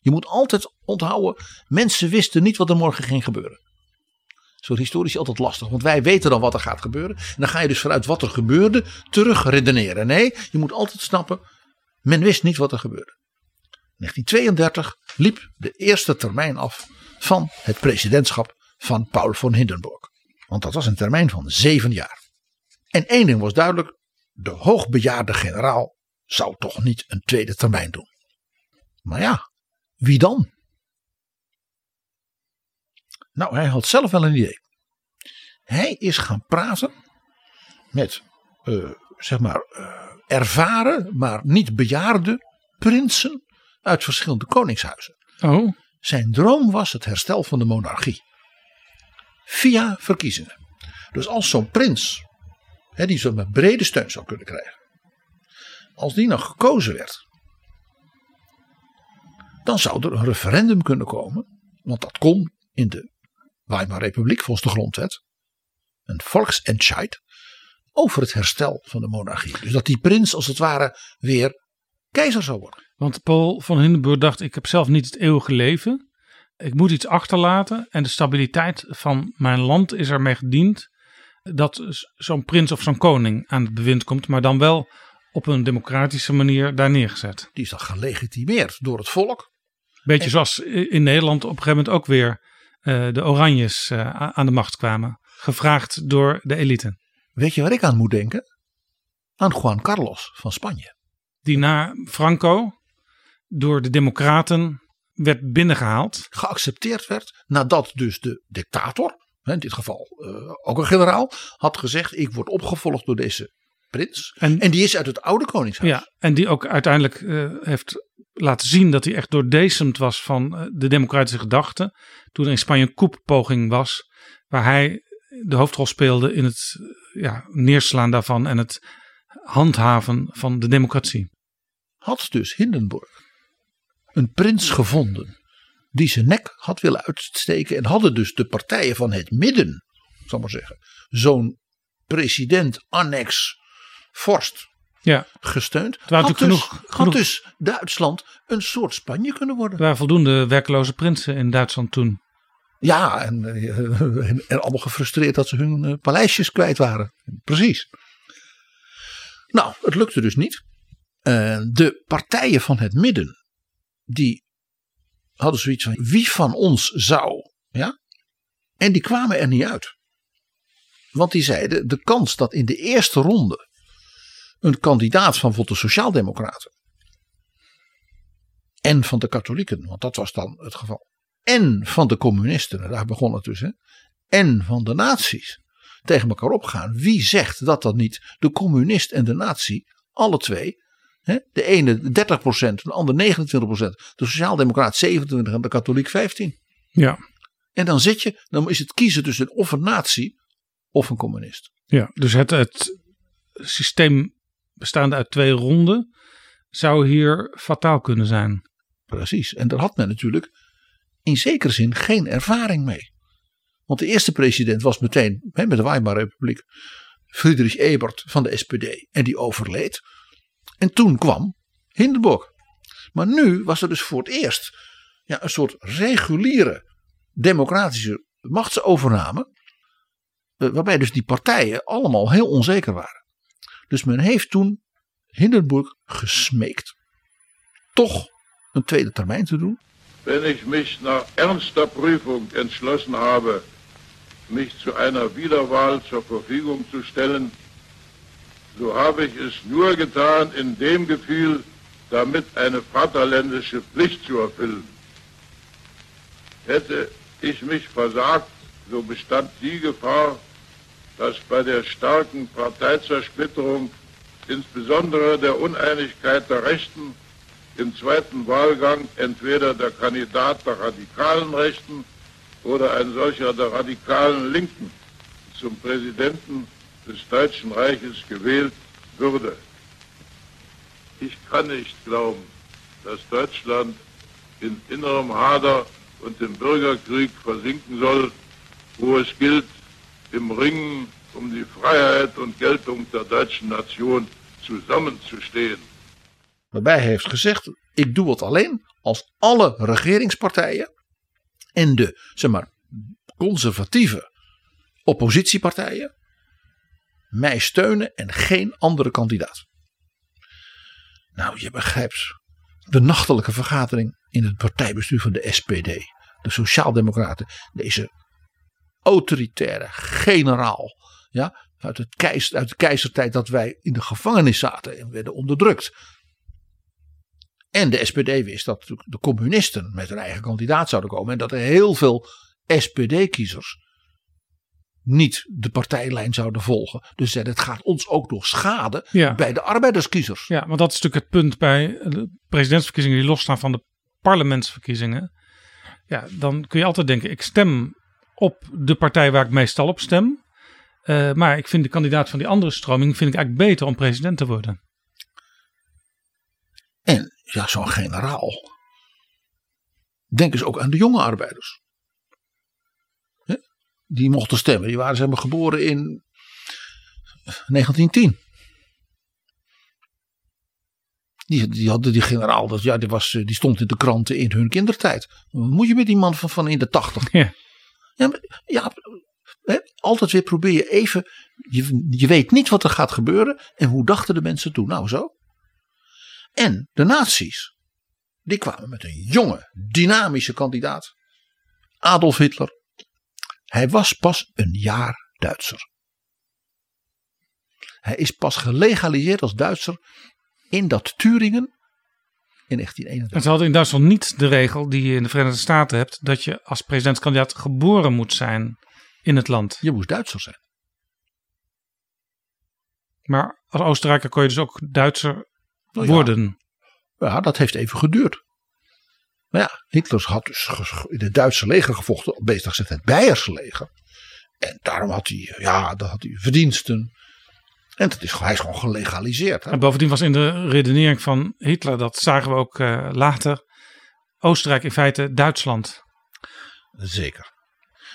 Je moet altijd onthouden, mensen wisten niet wat er morgen ging gebeuren. Zo historisch is altijd lastig, want wij weten dan wat er gaat gebeuren. En dan ga je dus vanuit wat er gebeurde terug redeneren. Nee, je moet altijd snappen, men wist niet wat er gebeurde. 1932 liep de eerste termijn af van het presidentschap van Paul von Hindenburg. Want dat was een termijn van zeven jaar. En één ding was duidelijk, de hoogbejaarde generaal zou toch niet een tweede termijn doen. Maar ja, wie dan? Nou, hij had zelf wel een idee. Hij is gaan praten met, eh, zeg maar, eh, ervaren, maar niet bejaarde prinsen uit verschillende koningshuizen. Oh, Zijn droom was het herstel van de monarchie. Via verkiezingen. Dus als zo'n prins, hè, die zo'n brede steun zou kunnen krijgen. Als die nou gekozen werd. Dan zou er een referendum kunnen komen. Want dat kon in de Weimar Republiek volgens de grondwet. Een volksentscheid over het herstel van de monarchie. Dus dat die prins als het ware weer keizer zou worden. Want Paul van Hindenburg dacht: ik heb zelf niet het eeuwige leven. Ik moet iets achterlaten. En de stabiliteit van mijn land is ermee gediend. Dat zo'n prins of zo'n koning aan het bewind komt. Maar dan wel op een democratische manier daar neergezet. Die is dan gelegitimeerd door het volk. Beetje zoals in Nederland op een gegeven moment ook weer eh, de Oranjes eh, aan de macht kwamen. Gevraagd door de elite. Weet je waar ik aan moet denken? Aan Juan Carlos van Spanje. Die na Franco door de Democraten werd binnengehaald. Geaccepteerd werd nadat dus de dictator, in dit geval eh, ook een generaal, had gezegd: Ik word opgevolgd door deze prins. En, En die is uit het oude koningshuis. ja, en die ook uiteindelijk eh, heeft laten zien dat hij echt doordecemd was van eh, de democratische gedachten. Toen er in Spanje een koeppoging was, waar hij de hoofdrol speelde in het ja, neerslaan daarvan en het handhaven van de democratie. Had dus Hindenburg een prins gevonden die zijn nek had willen uitsteken. En hadden dus de partijen van het midden, zal maar zeggen, zo'n president annex vorst Ja, gesteund. waren Had, dus, genoeg- had genoeg- dus Duitsland een soort Spanje kunnen worden. er waren voldoende werkloze prinsen in Duitsland toen. Ja, en, eh, [LAUGHS] en, en allemaal gefrustreerd dat ze hun eh, paleisjes kwijt waren. Precies. Nou, het lukte dus niet. Eh, de partijen van het midden, die hadden zoiets van wie van ons zou, ja? En die kwamen er niet uit. Want die zeiden, de kans dat in de eerste ronde een kandidaat van bijvoorbeeld de Sociaaldemocraten en van de katholieken, want dat was dan het geval, en van de communisten, en daar begon het dus, hè, en van de nazi's tegen elkaar opgaan. Wie zegt dat dat niet de communist en de nazi, alle twee, de ene 30%, de ander 29%, de sociaaldemocraat 27% en de katholiek 15%. Ja, En dan zit je, dan is het kiezen tussen of een nazi of een communist. ja dus het, het systeem bestaande uit twee ronden zou hier fataal kunnen zijn. Precies. En daar had men natuurlijk in zekere zin geen ervaring mee. Want de eerste president was meteen hè, met de Weimar Republiek Friedrich Ebert van de SPD. En die overleed. En toen kwam Hindenburg. Maar nu was er dus voor het eerst ja, een soort reguliere democratische machtsovername. eh, Waarbij dus die partijen allemaal heel onzeker waren. Dus men heeft toen Hindenburg gesmeekt. Toch een tweede termijn te doen. Wenn ich mich nach ernster Prüfung entschlossen habe, mich zu einer Wiederwahl zur Verfügung zu stellen, so habe ich es nur getan in dem Gefühl, damit eine vaterländische Pflicht zu erfüllen. Hätte ich mich versagt, so bestand die Gefahr, dass bei der starken Parteizersplitterung, insbesondere der Uneinigkeit der Rechten, im zweiten Wahlgang entweder der Kandidat der radikalen Rechten oder ein solcher der radikalen Linken zum Präsidenten des Deutschen Reiches gewählt würde. Ich kann nicht glauben, dass Deutschland in innerem Hader und im Bürgerkrieg versinken soll, wo es gilt, im Ringen um die Freiheit und Geltung der deutschen Nation zusammenzustehen. Waarbij hij heeft gezegd: ik doe het alleen als alle regeringspartijen en de zeg maar, conservatieve oppositiepartijen mij steunen en geen andere kandidaat. Nou, je begrijpt de nachtelijke vergadering in het partijbestuur van de SPD, de Sociaaldemocraten, deze autoritaire generaal, ja, uit, het keizer, uit de keizertijd dat wij in de gevangenis zaten en werden onderdrukt. En de SPD wist dat de communisten met hun eigen kandidaat zouden komen. En dat er heel veel SPD-kiezers niet de partijlijn zouden volgen. Dus het gaat ons ook nog schaden Ja. bij de arbeiderskiezers. Ja, want dat is natuurlijk het punt bij de presidentsverkiezingen die losstaan van de parlementsverkiezingen. Ja, dan kun je altijd denken, ik stem op de partij waar ik meestal op stem. Eh, maar ik vind de kandidaat van die andere stroming vind ik eigenlijk beter om president te worden. En ja, zo'n generaal. Denk eens ook aan de jonge arbeiders. Die mochten stemmen. Die waren zeg maar geboren in 1910. Die, die hadden die generaal, dat, ja, die, was, eh, die stond in de kranten in hun kindertijd. Wat moet je met die man van, van in de tachtig? Ja. Ja, maar- ja hè, altijd weer probeer je even. Je, je weet niet wat er gaat gebeuren. En hoe dachten de mensen toen? Nou, zo. En de nazi's, die kwamen met een jonge, dynamische kandidaat. Adolf Hitler. Hij was pas een jaar Duitser. Hij is pas gelegaliseerd als Duitser in dat Turingen in 1931. En ze hadden in Duitsland niet de regel die je in de Verenigde Staten hebt, dat je als presidentskandidaat geboren moet zijn in het land. Je moest Duitser zijn. Maar als Oostenrijker kon je dus ook Duitser Nou ja, worden. Ja, dat heeft even geduurd. Maar ja, Hitler had dus in het Duitse leger gevochten, beter gezegd het Beierse leger. En daarom had hij, ja, dan had hij verdiensten. En dat is, hij is gewoon gelegaliseerd. Hè? En bovendien was in de redenering van Hitler, dat zagen we ook eh, later, Oostenrijk in feite Duitsland. Zeker.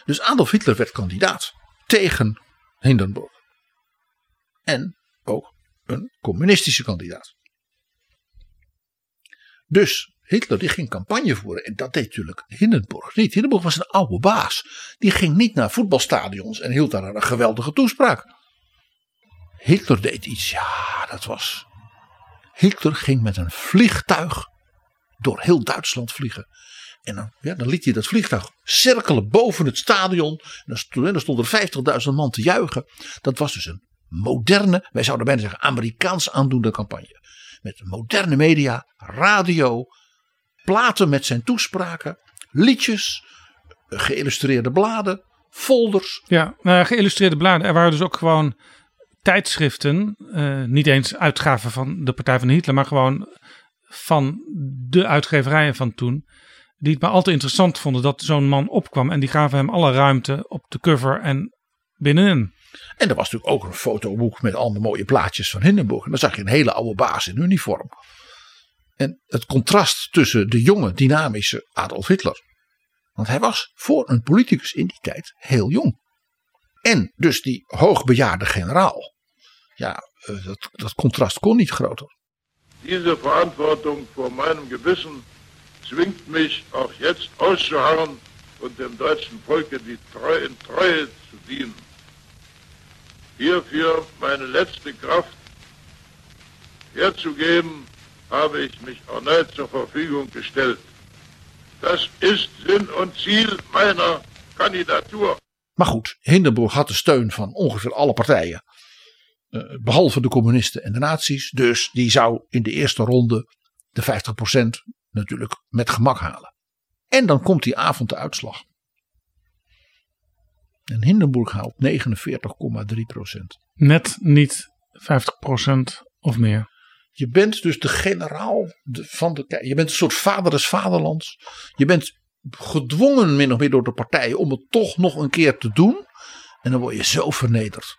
Dus Adolf Hitler werd kandidaat tegen Hindenburg. en ook een communistische kandidaat. Dus Hitler die ging campagne voeren en dat deed natuurlijk Hindenburg niet. Hindenburg was een oude baas. Die ging niet naar voetbalstadions en hield daar een geweldige toespraak. Hitler deed iets, ja dat was... Hitler ging met een vliegtuig door heel Duitsland vliegen. En dan, ja, dan liet hij dat vliegtuig cirkelen boven het stadion. En dan stond, stonden er 50.000 man te juichen. Dat was dus een moderne, wij zouden bijna zeggen Amerikaans aandoende campagne. Met moderne media, radio, platen met zijn toespraken, liedjes, geïllustreerde bladen, folders. Ja, nou, geïllustreerde bladen. Er waren dus ook gewoon tijdschriften, uh, niet eens uitgaven van de Partij van Hitler, maar gewoon van de uitgeverijen van toen. Die het maar altijd interessant vonden dat zo'n man opkwam. En die gaven hem alle ruimte op de cover en binnenin. En er was natuurlijk ook een fotoboek met allemaal mooie plaatjes van Hindenburg. En dan zag je een hele oude baas in uniform. En het contrast tussen de jonge, dynamische Adolf Hitler. Want hij was voor een politicus in die tijd heel jong. En dus die hoogbejaarde generaal. Ja, eh, dat, dat contrast kon niet groter. Diese Verantwortung vor meinem Gewissen zwingt mich auch jetzt auszuharren und dem deutschen Volke die Treu in Treue zu dienen. Hierfür meine letzte Kraft herzugeben, habe ich mich erneut zur Verfügung gestellt. Das ist Sinn und Ziel meiner Kandidatur. Maar goed, Hindenburg had de steun van ongeveer alle partijen. Uh, behalve de communisten en de nazi's. Dus die zou in de eerste ronde de 50% natuurlijk met gemak halen. En dan komt die avond de uitslag. En Hindenburg haalt 49,3%. Net niet 50% of meer. Je bent dus de generaal van de. Je bent een soort vader des vaderlands. Je bent gedwongen min of meer door de partijen om het toch nog een keer te doen. En dan word je zo vernederd.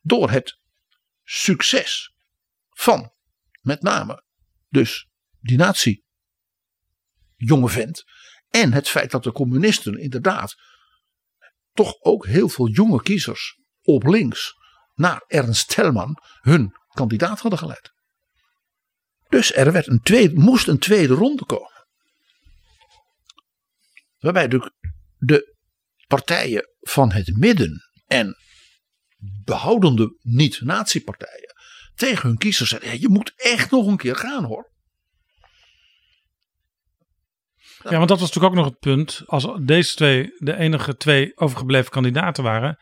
Door het succes van met name dus die nazi jonge vent. En het feit dat de communisten inderdaad toch ook heel veel jonge kiezers op links naar Ernst Telman hun kandidaat hadden geleid. Dus er werd een tweede, moest een tweede ronde komen. Waarbij de, de partijen van het midden en behoudende niet-natiepartijen tegen hun kiezers zeiden: je moet echt nog een keer gaan hoor. Ja, want dat was natuurlijk ook nog het punt. Als deze twee de enige twee overgebleven kandidaten waren,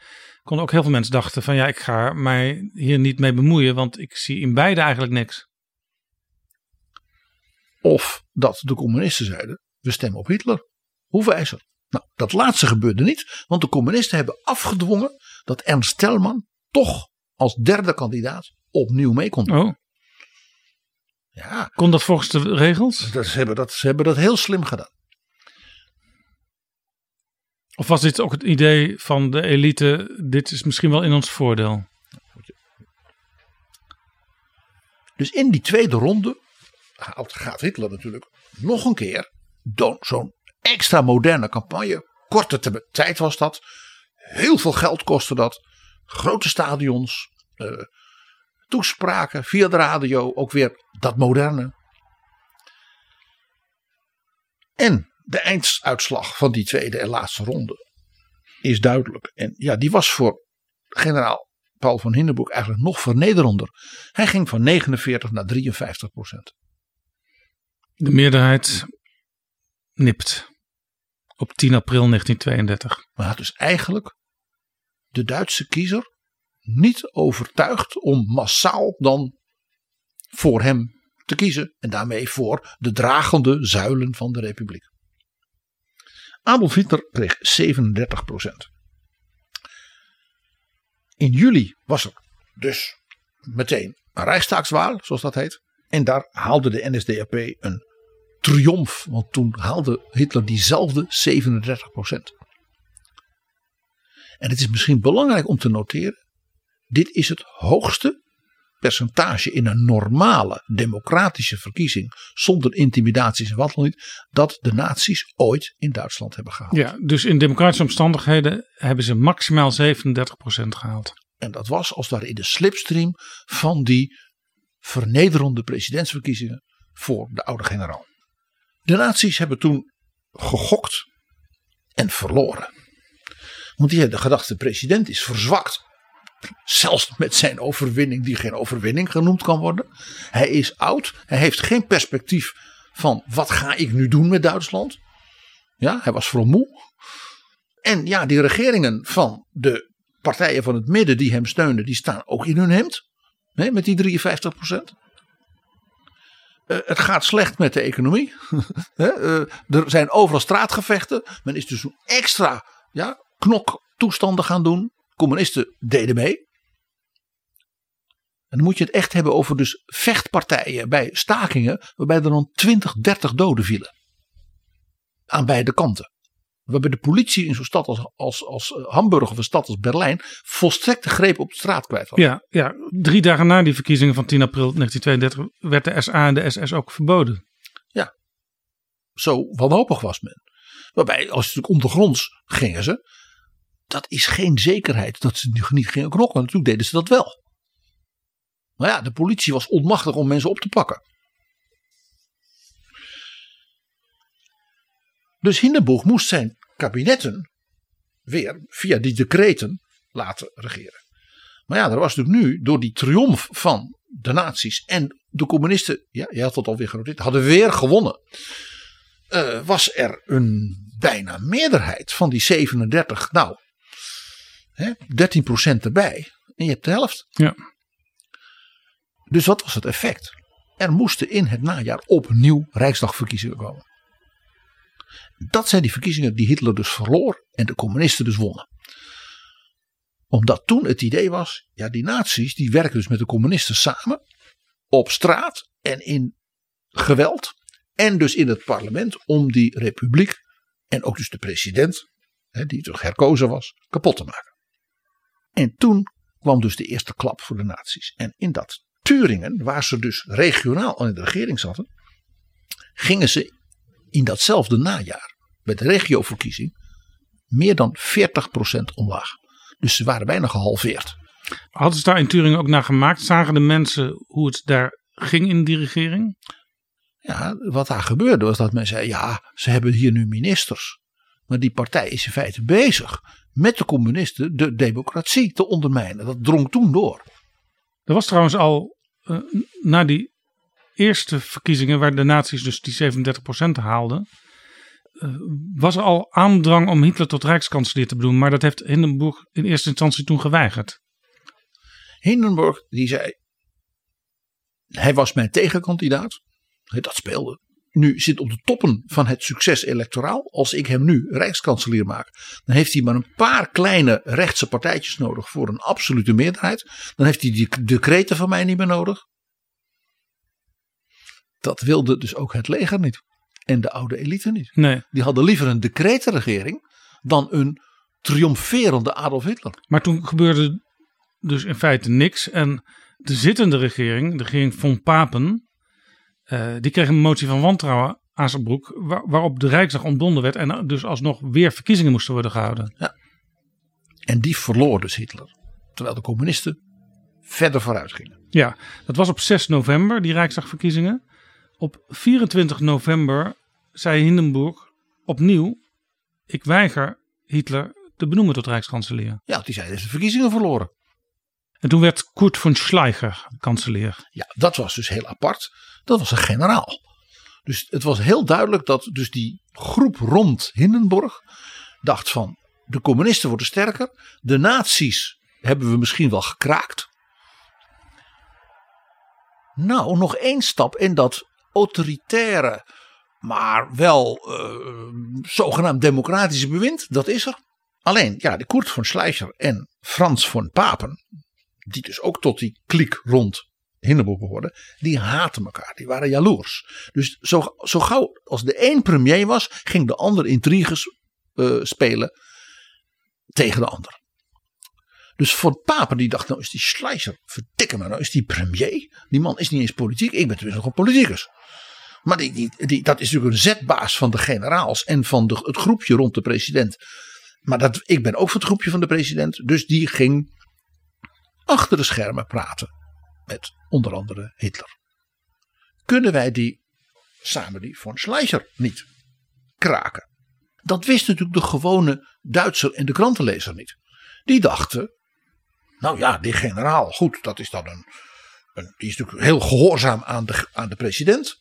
konden ook heel veel mensen dachten van ja, ik ga mij hier niet mee bemoeien, want ik zie in beide eigenlijk niks. Of dat de communisten zeiden, we stemmen op Hitler. Hoe wijzer. Nou, dat laatste gebeurde niet, want de communisten hebben afgedwongen dat Ernst Telman toch als derde kandidaat opnieuw mee kon doen. Oh. Ja. Kon dat volgens de regels? Dat, ze, hebben dat, ze hebben dat heel slim gedaan. Of was dit ook het idee van de elite, dit is misschien wel in ons voordeel? Dus in die tweede ronde gaat Hitler natuurlijk nog een keer zo'n extra moderne campagne. Korte tijd was dat. Heel veel geld kostte dat. Grote stadions. Uh, toespraken via de radio. Ook weer dat moderne. En de einduitslag van die tweede en laatste ronde is duidelijk. En ja, die was voor generaal Paul van Hindenburg eigenlijk nog vernederender. Hij ging van 49 naar 53 procent. De meerderheid nipt op 10 april 1932. Maar dus eigenlijk de Duitse kiezer niet overtuigd om massaal dan voor hem te kiezen. En daarmee voor de dragende zuilen van de republiek. Adolf Hitler kreeg 37 procent. In juli was er dus meteen een Rijkstaakswaal, zoals dat heet. En daar haalde de NSDAP een triomf, want toen haalde Hitler diezelfde 37 procent. En het is misschien belangrijk om te noteren, dit is het hoogste percentage in een normale democratische verkiezing zonder intimidaties en wat dan niet, dat de nazi's ooit in Duitsland hebben gehaald. Ja, dus in democratische omstandigheden hebben ze maximaal 37% gehaald. En dat was als ware in de slipstream van die vernederende presidentsverkiezingen voor de oude generaal. De nazi's hebben toen gegokt en verloren. Want die hebben gedacht, de president is verzwakt. Zelfs met zijn overwinning, die geen overwinning genoemd kan worden. Hij is oud. Hij heeft geen perspectief van wat ga ik nu doen met Duitsland. Ja, hij was vooral moe. En ja, die regeringen van de partijen van het midden die hem steunen, die staan ook in hun hemd. Hè, met die 53 procent. Uh, het gaat slecht met de economie. [LAUGHS] uh, er zijn overal straatgevechten. Men is dus extra ja, knoktoestanden gaan doen. Communisten deden mee. En dan moet je het echt hebben over dus vechtpartijen bij stakingen. Waarbij er dan 20, 30 doden vielen. Aan beide kanten. Waarbij de politie in zo'n stad als, als, als eh, Hamburg of een stad als Berlijn volstrekt de greep op de straat kwijt was. Ja, ja, drie dagen na die verkiezingen van 10 april 1932 werd de SA en de SS ook verboden. Ja, zo wanhopig was men. Waarbij, als het ondergronds gingen ze, dat is geen zekerheid dat ze niet gingen knokken. Natuurlijk deden ze dat wel. Maar ja, de politie was onmachtig om mensen op te pakken. Dus Hindenburg moest zijn kabinetten weer via die decreten laten regeren. Maar ja, er was natuurlijk nu door die triomf van de nazi's en de communisten, ja, je had dat alweer genoteerd, hadden weer gewonnen. Uh, was er een bijna meerderheid van die 37, nou, hè, 13% erbij. En je hebt de helft. Ja. Dus wat was het effect? Er moesten in het najaar opnieuw Rijksdagverkiezingen komen. Dat zijn die verkiezingen die Hitler dus verloor en de communisten dus wonnen. Omdat toen het idee was, ja die nazi's die werken dus met de communisten samen. Op straat en in geweld. En dus in het parlement om die republiek en ook dus de president, die toch herkozen was, kapot te maken. En toen kwam dus de eerste klap voor de nazi's. En in dat Turingen, waar ze dus regionaal aan de regering zaten, gingen ze in datzelfde najaar, bij de regioverkiezing, meer dan 40% omlaag. Dus ze waren bijna gehalveerd. Hadden ze daar in Turingen ook naar gemaakt? Zagen de mensen hoe het daar ging in die regering? Ja, wat daar gebeurde was dat men zei: ja, ze hebben hier nu ministers. Maar die partij is in feite bezig met de communisten de democratie te ondermijnen. Dat drong toen door. Er was trouwens al uh, na die eerste verkiezingen, waar de nazi's dus die 37% haalden, uh, was er al aandrang om Hitler tot rijkskanselier te doen. Maar dat heeft Hindenburg in eerste instantie toen geweigerd. Hindenburg die zei, hij was mijn tegenkandidaat. Dat speelde. Nu zit op de toppen van het succes electoraal. Als ik hem nu rijkskanselier maak, dan heeft hij maar een paar kleine rechtse partijtjes nodig voor een absolute meerderheid. Dan heeft hij die decreten van mij niet meer nodig. Dat wilde dus ook het leger niet. En de oude elite niet. Nee. Die hadden liever een decretenregering dan een triomferende Adolf Hitler. Maar toen gebeurde dus in feite niks. En de zittende regering, de regering von Papen, uh, die kreeg een motie van wantrouwen aan zijn broek. Waar, waarop de Rijksdag ontbonden werd. En dus alsnog weer verkiezingen moesten worden gehouden. Ja. En die verloor dus Hitler. Terwijl de communisten verder vooruit gingen. Ja, dat was op 6 november, die Rijksdagverkiezingen. Op 24 november zei Hindenburg opnieuw: Ik weiger Hitler te benoemen tot Rijkskanselier. Ja, die zei: heeft de verkiezingen verloren. En toen werd Kurt von Schleicher kanselier. Ja, dat was dus heel apart. Dat was een generaal. Dus het was heel duidelijk dat dus die groep rond Hindenburg dacht van de communisten worden sterker. De nazi's hebben we misschien wel gekraakt. Nou, nog één stap in dat autoritaire, maar wel uh, zogenaamd democratische bewind, dat is er. Alleen, ja, de Kurt von Schleicher en Frans von Papen, die dus ook tot die kliek rond Hindenburg behoorden, die haten elkaar. Die waren jaloers. Dus zo, zo gauw als de een premier was, ging de ander intriges uh, spelen tegen de ander. Dus Von Papen die dacht, nou is die Schleicher, verdikke me, nou is die premier. Die man is niet eens politiek, ik ben tenminste nog een politicus. Maar die, die, die, dat is natuurlijk een zetbaas van de generaals en van de, het groepje rond de president. Maar dat, ik ben ook van het groepje van de president. Dus die ging achter de schermen praten met onder andere Hitler. Kunnen wij die samen die von Schleicher niet kraken? Dat wist natuurlijk de gewone Duitser en de krantenlezer niet. Die dachten, nou ja, die generaal, goed, dat is dan een, een die is natuurlijk heel gehoorzaam aan de, aan de president.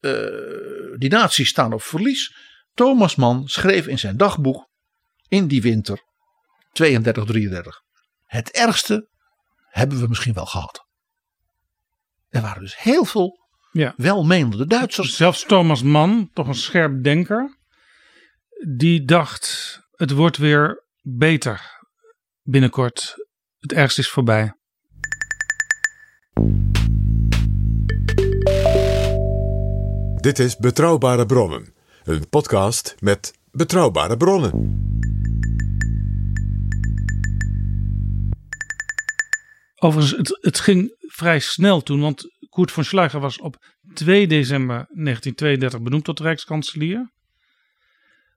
Uh, die naties staan op verlies. Thomas Mann schreef in zijn dagboek in die winter 32, 33. Het ergste hebben we misschien wel gehad. Er waren dus heel veel ja. welmenende Duitsers. Zelfs Thomas Mann, toch een scherp denker, die dacht: het wordt weer beter binnenkort. Het ergste is voorbij. Dit is Betrouwbare Bronnen, een podcast met betrouwbare bronnen. Overigens, het, het ging vrij snel toen, want Koert von Schleicher was op 2 december 1932 benoemd tot Rijkskanselier.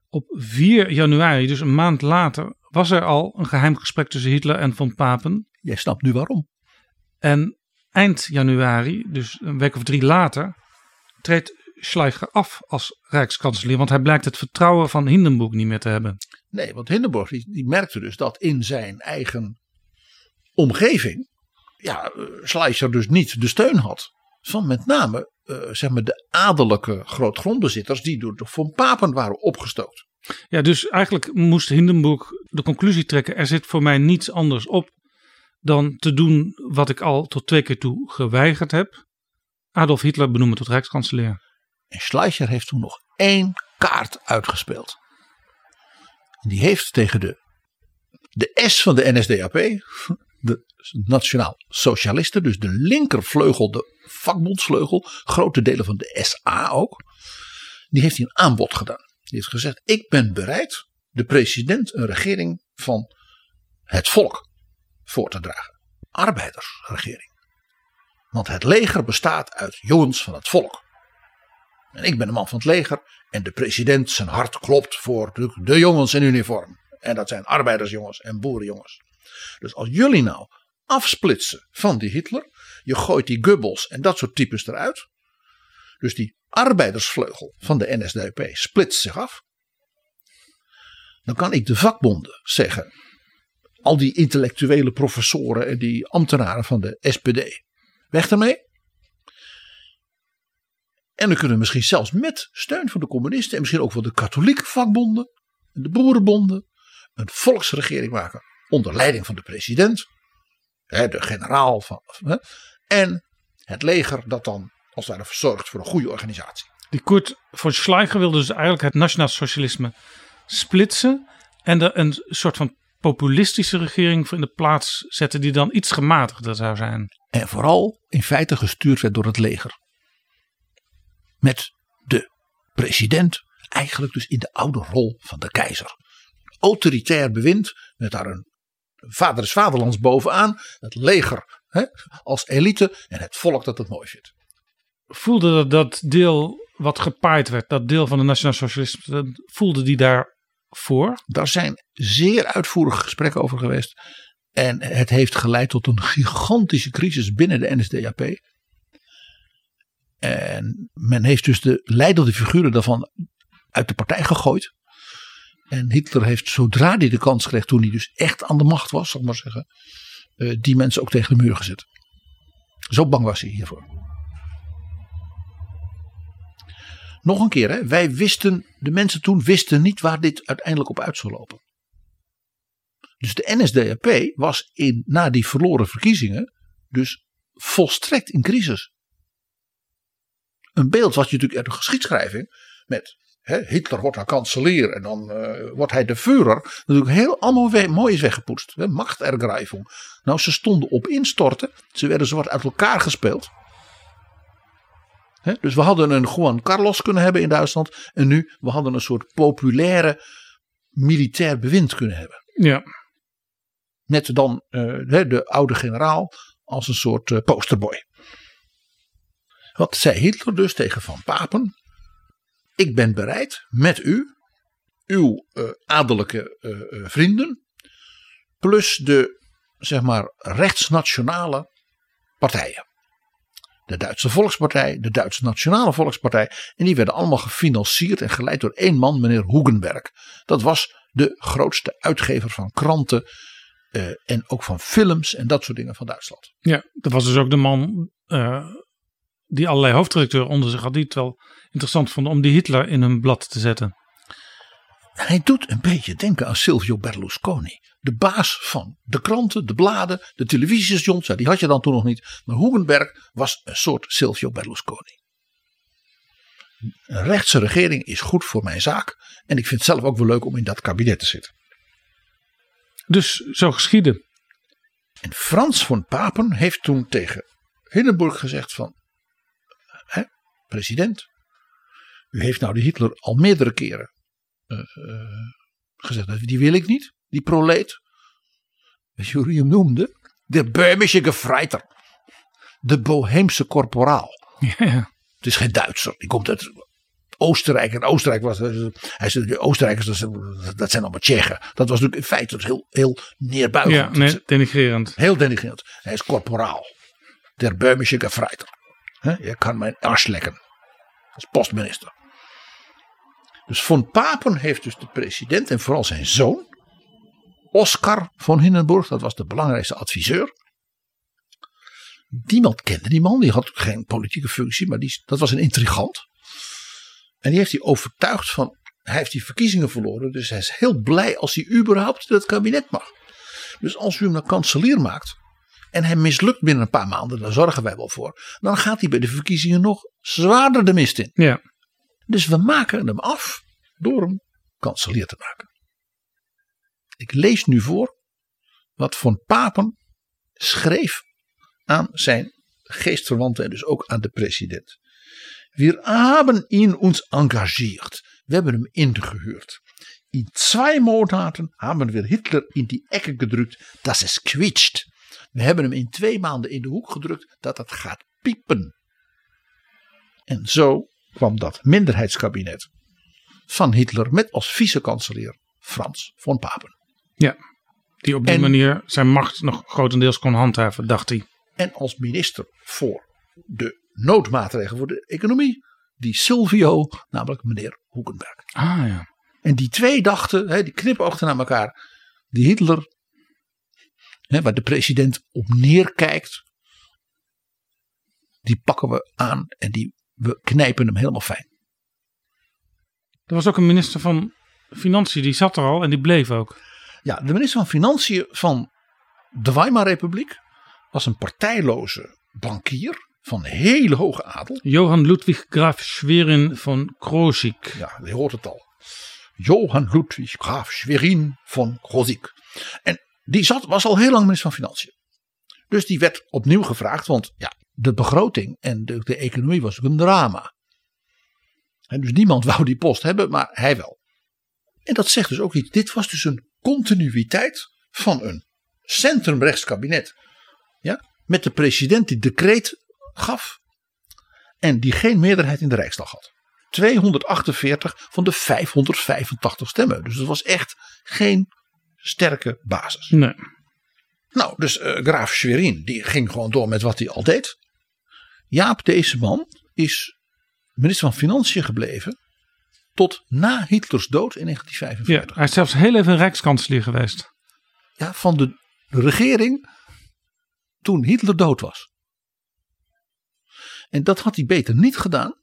Op 4 januari, dus een maand later, was er al een geheim gesprek tussen Hitler en von Papen. Jij snapt nu waarom. En eind januari, dus een week of drie later, treedt Schleicher af als Rijkskanselier. Want hij blijkt het vertrouwen van Hindenburg niet meer te hebben. Nee, want Hindenburg die, die merkte dus dat in zijn eigen omgeving ja, eh, Schleicher dus niet de steun had van met name uh, zeg maar de adellijke grootgrondbezitters die door de von Papen waren opgestookt. Ja, dus eigenlijk moest Hindenburg de conclusie trekken: er zit voor mij niets anders op dan te doen wat ik al tot twee keer toe geweigerd heb. Adolf Hitler benoemen tot rijkskanselier. En Schleicher heeft toen nog één kaart uitgespeeld. Die heeft tegen de, de S van de NSDAP, de Nationaal Socialisten, dus de linkervleugel, de vakbondsvleugel, grote delen van de SA ook, die heeft een aanbod gedaan. Die heeft gezegd: Ik ben bereid de president een regering van het volk voor te dragen. Arbeidersregering. Want het leger bestaat uit jongens van het volk. En ik ben een man van het leger en de president zijn hart klopt voor de jongens in uniform. En dat zijn arbeidersjongens en boerenjongens. Dus als jullie nou afsplitsen van die Hitler, je gooit die Goebbels en dat soort types eruit. Dus die arbeidersvleugel van de NSDAP splitst zich af. Dan kan ik de vakbonden zeggen, al die intellectuele professoren en die ambtenaren van de SPD, weg ermee. En dan kunnen we misschien zelfs met steun van de communisten en misschien ook van de katholieke vakbonden en de boerenbonden een volksregering maken onder leiding van de president, de generaal van, en het leger dat dan als ware verzorgt voor een goede organisatie. Die Kurt von Schleicher wilde dus eigenlijk het nationaal socialisme splitsen en er een soort van populistische regering voor in de plaats zetten die dan iets gematigder zou zijn. En vooral in feite gestuurd werd door het leger. Met de president eigenlijk dus in de oude rol van de keizer. Autoritair bewind met daar een vader is vaderlands bovenaan. Het leger hè, als elite en het volk dat het mooi vindt. Voelde dat, dat deel wat gepaaid werd, dat deel van de Nationaal Socialisme, voelde die daarvoor? Daar zijn zeer uitvoerige gesprekken over geweest. En het heeft geleid tot een gigantische crisis binnen de NSDAP. En men heeft dus de leidende figuren daarvan uit de partij gegooid. En Hitler heeft zodra hij de kans kreeg, toen hij dus echt aan de macht was, zal ik maar zeggen, eh, die mensen ook tegen de muur gezet. Zo bang was hij hiervoor. Nog een keer, hè, wij wisten, de mensen toen wisten niet waar dit uiteindelijk op uit zou lopen. Dus de NSDAP was in, na die verloren verkiezingen dus volstrekt in crisis. Een beeld wat je natuurlijk uit de geschiedschrijving met Hitler wordt dan kanselier en dan uh, wordt hij de Führer. Natuurlijk heel allemaal mooi is weggepoetst. Hè, Machtergreifung. Nou, ze stonden op instorten. Ze werden zwart uit elkaar gespeeld. dus we hadden een Juan Carlos kunnen hebben in Duitsland. En nu, we hadden een soort populaire militair bewind kunnen hebben. Ja. Met dan uh, de oude generaal als een soort uh, posterboy. Wat zei Hitler dus tegen Van Papen? Ik ben bereid met u, uw uh, adellijke uh, vrienden, plus de zeg maar rechtsnationale partijen. De Duitse Volkspartij, de Duitse Nationale Volkspartij. En die werden allemaal gefinancierd en geleid door één man, meneer Hugenberg. Dat was de grootste uitgever van kranten eh, en ook van films en dat soort dingen van Duitsland. Ja, dat was dus ook de man eh, die allerlei hoofdredacteuren onder zich had. Die het wel interessant vonden om die Hitler in hun blad te zetten. Hij doet een beetje denken aan Silvio Berlusconi. De baas van de kranten, de bladen, de televisiestations. Die had je dan toen nog niet. Maar Hugenberg was een soort Silvio Berlusconi. Een rechtse regering is goed voor mijn zaak. En ik vind het zelf ook wel leuk om in dat kabinet te zitten. Dus zo geschieden. En Frans van Papen heeft toen tegen Hindenburg gezegd van... President, u heeft nou de Hitler al meerdere keren uh, uh, gezegd. Die wil ik niet, die proleet. Hoe hij hem noemde? De Böhmische Gefreiter. De Boheemse korporaal. [LAUGHS] Ja. Het is geen Duitser, die komt uit Oostenrijk. En Oostenrijk was. Hij zei, de Oostenrijkers, dat zijn, dat zijn allemaal Tsjechen. Dat was natuurlijk in feite heel, heel neerbuigend. Ja, nee, denigrerend. Heel denigrerend. Hij is korporaal. Der Böhmische Gefreiter. Je kan mijn ars lekken. Als postminister. Dus von Papen heeft dus de president en vooral zijn zoon. Oscar von Hindenburg, dat was de belangrijkste adviseur. Niemand kende die man, die had geen politieke functie, maar die, dat was een intrigant. En die heeft hij overtuigd van, hij heeft die verkiezingen verloren, dus hij is heel blij als hij überhaupt het kabinet mag. Dus als u hem een kanselier maakt en hij mislukt binnen een paar maanden, daar zorgen wij wel voor, dan gaat hij bij de verkiezingen nog zwaarder de mist in. Ja. Dus we maken hem af door hem kanselier te maken. Ik lees nu voor wat Von Papen schreef aan zijn geestverwanten en dus ook aan de president. We hebben ihn ons engagiert. We hebben hem ingehuurd. In twee maanden hebben we Hitler in die ekken gedrukt dat es kwitscht. We hebben hem in twee maanden in de hoek gedrukt dat het gaat piepen. En zo kwam dat minderheidskabinet van Hitler met als vice-kanselier Frans von Papen. Ja, die op die En- manier zijn macht nog grotendeels kon handhaven, dacht hij. En als minister voor de noodmaatregelen voor de economie, die Silvio, namelijk meneer Hoekenberg. Ah ja. En die twee dachten, hè, die knipoogden naar elkaar. Die Hitler, hè, waar de president op neerkijkt, die pakken we aan en die, we knijpen hem helemaal fijn. Er was ook een minister van Financiën, die zat er al en die bleef ook. Ja, de minister van Financiën van de Weimar-republiek was een partijloze bankier van hele hoge adel. Johan Ludwig Graf Schwerin van Kroosik. Ja, je hoort het al. Johan Ludwig Graaf Schwerin van Grozik. En die zat, was al heel lang minister van Financiën. Dus die werd opnieuw gevraagd, want ja, de begroting en de, de economie was een drama. En dus niemand [LAUGHS] wou die post hebben, maar hij wel. En dat zegt dus ook iets. Dit was dus een continuïteit van een centrumrechts kabinet. Ja, met de president die decreet gaf. En die geen meerderheid in de Rijksdag had. 248 van de 585 stemmen. Dus dat was echt geen sterke basis. Nee. Nou, dus eh, graaf Schwerin die ging gewoon door met wat hij al deed. Jaap deze man is minister van Financiën gebleven tot na Hitlers dood in Ja, 1945. hij is zelfs heel even rijkskanselier geweest. Ja, van de regering toen Hitler dood was. En dat had hij beter niet gedaan.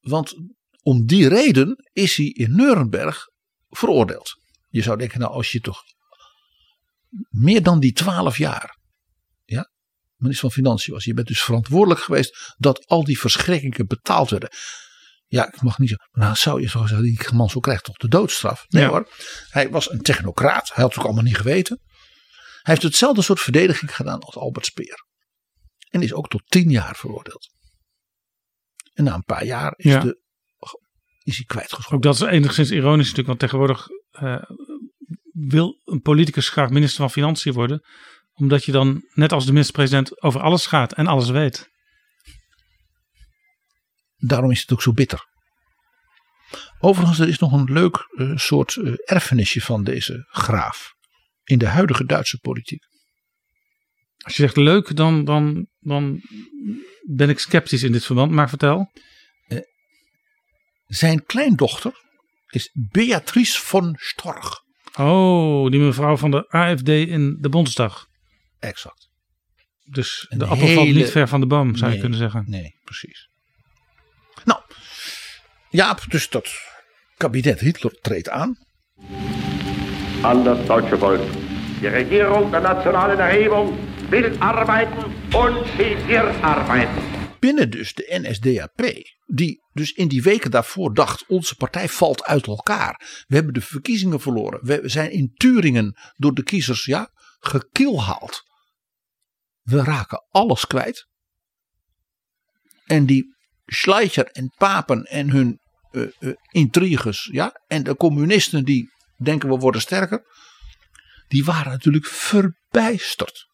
Want om die reden is hij in Nuremberg veroordeeld. Je zou denken, nou als je toch meer dan die twaalf jaar ja, minister van Financiën was. Je bent dus verantwoordelijk geweest dat al die verschrikkingen betaald werden. Ja, ik mag niet zeggen, nou zou je zo zeggen, die man zo krijgt toch de doodstraf. Nee Ja. hoor, hij was een technocraat. Hij had het ook allemaal niet geweten. Hij heeft hetzelfde soort verdediging gedaan als Albert Speer. En is ook tot tien jaar veroordeeld. En na een paar jaar is, Ja. de, is hij kwijtgescholden. Ook dat is enigszins ironisch natuurlijk, want tegenwoordig eh, wil een politicus graag minister van Financiën worden. Omdat je dan, net als de minister-president, over alles gaat en alles weet. Daarom is het ook zo bitter. Overigens, er is nog een leuk eh, soort eh, erfenisje van deze graaf. In de huidige Duitse politiek. Als je zegt leuk, dan, dan, dan ben ik sceptisch in dit verband. Maar vertel. Zijn kleindochter is Beatrice von Storch. Oh, die mevrouw van de AFD in de Bondsdag. Exact. Dus Een de appel valt hele- niet ver van de boom, zou je kunnen zeggen. Nee, precies. Nou, Jaap, dus dat kabinet Hitler treedt aan. an das deutsche Volk. Die Regierung der nationalen Erhebung will arbeiten und sie wird arbeiten. Binnen dus de NSDAP, die dus in die weken daarvoor dacht: onze partij valt uit elkaar. We hebben de verkiezingen verloren. We zijn in Turingen door de kiezers ja. We raken alles kwijt. En die Schleicher en Papen en hun eh, eh, intriges, ja, en de communisten die denken we worden sterker, die waren natuurlijk verbijsterd.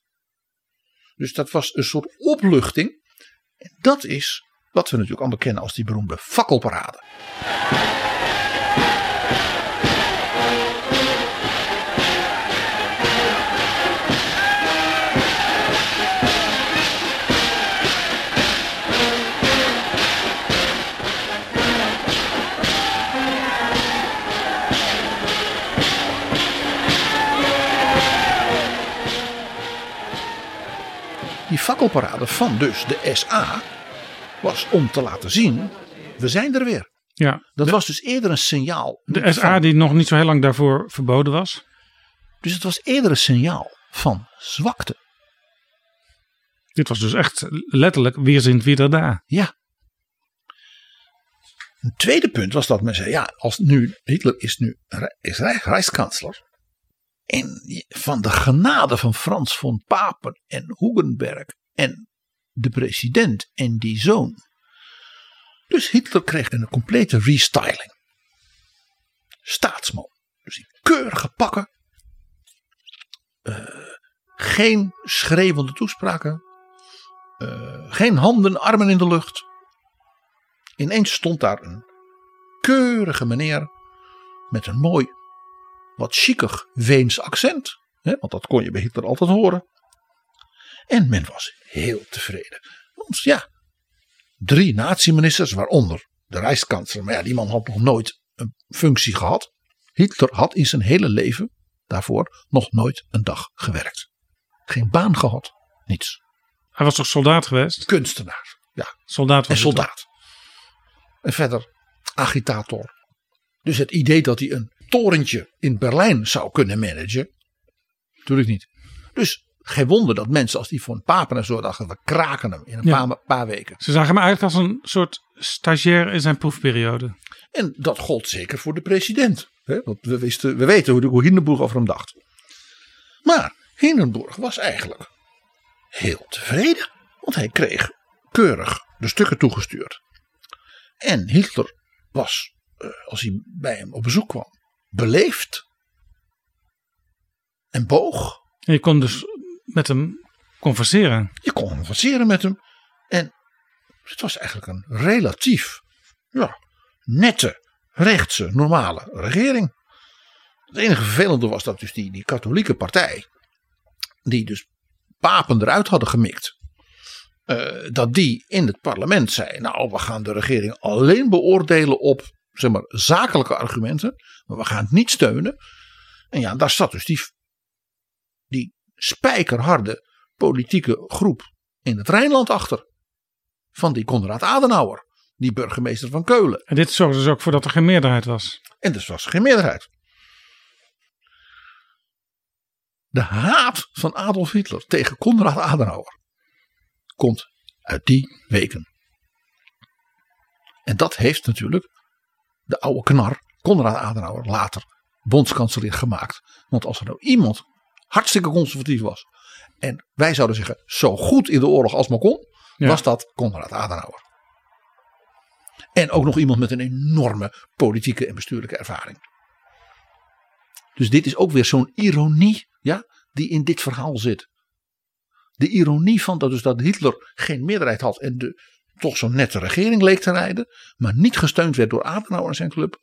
Dus dat was een soort opluchting. Dat is wat we natuurlijk allemaal kennen als die beroemde fakkelparade. Die fakkelparade van dus de SA was om te laten zien, we zijn er weer. Ja, Dat de, was dus eerder een signaal. de SA die nog niet zo heel lang daarvoor verboden was. Dus het was eerder een signaal van zwakte. Dit was dus echt letterlijk weerzin wieder daar. Ja. Een tweede punt was dat men zei, ja, als nu Hitler is nu is rij- rijkskansler. En van de genade van Frans von Papen en Hugenberg en de president en die zoon. Dus Hitler kreeg een complete restyling. Staatsman. Dus in keurige pakken. Eh, geen schreeuwende toespraken. Eh, geen handen, armen in de lucht. Ineens stond daar een keurige meneer met een mooi, wat chiquig Weens accent. Hè, want dat kon je bij Hitler altijd horen. En men was heel tevreden. Want ja, drie nazi-ministers, waaronder de rijkskansler. Maar ja, die man had nog nooit een functie gehad. Hitler had in zijn hele leven daarvoor nog nooit een dag gewerkt. Geen baan gehad, niets. Hij was toch soldaat geweest? Kunstenaar, ja, Soldaat was en soldaat. En verder agitator. Dus het idee dat hij een torentje in Berlijn zou kunnen managen. Natuurlijk niet. Dus geen wonder dat mensen als die van Papen en zo dachten. We kraken hem in een Ja. paar, paar weken. Ze zagen hem eigenlijk als een soort stagiair in zijn proefperiode. En dat gold zeker voor de president. Hè? Want we, wisten, we weten hoe, de, hoe Hindenburg over hem dacht. Maar Hindenburg was eigenlijk heel tevreden. Want hij kreeg keurig de stukken toegestuurd. En Hitler was, eh, als hij bij hem op bezoek kwam, beleefd. En boog. En je kon dus met hem converseren. Je kon converseren met hem. En het was eigenlijk een relatief ja, nette, rechtse, normale regering. Het enige vervelende was dat dus die, die katholieke partij, die dus papen eruit hadden gemikt, eh, dat die in het parlement zei, nou we gaan de regering alleen beoordelen op zeg maar, zakelijke argumenten, maar we gaan het niet steunen. En ja, daar zat dus die, die spijkerharde politieke groep in het Rijnland achter. Van die Konrad Adenauer, die burgemeester van Keulen. En dit zorgde dus ook voor dat er geen meerderheid was. En dus was er geen meerderheid. De haat van Adolf Hitler tegen Konrad Adenauer komt uit die weken. En dat heeft natuurlijk de oude knar, Konrad Adenauer, later bondskanselier gemaakt. Want als er nou iemand hartstikke conservatief was. En wij zouden zeggen, zo goed in de oorlog als maar kon, Ja. was dat Konrad Adenauer. En ook nog iemand met een enorme politieke en bestuurlijke ervaring. Dus dit is ook weer zo'n ironie ja, die in dit verhaal zit. De ironie van dat, dus dat Hitler geen meerderheid had en de, toch zo'n nette regering leek te rijden, maar niet gesteund werd door Adenauer en zijn club,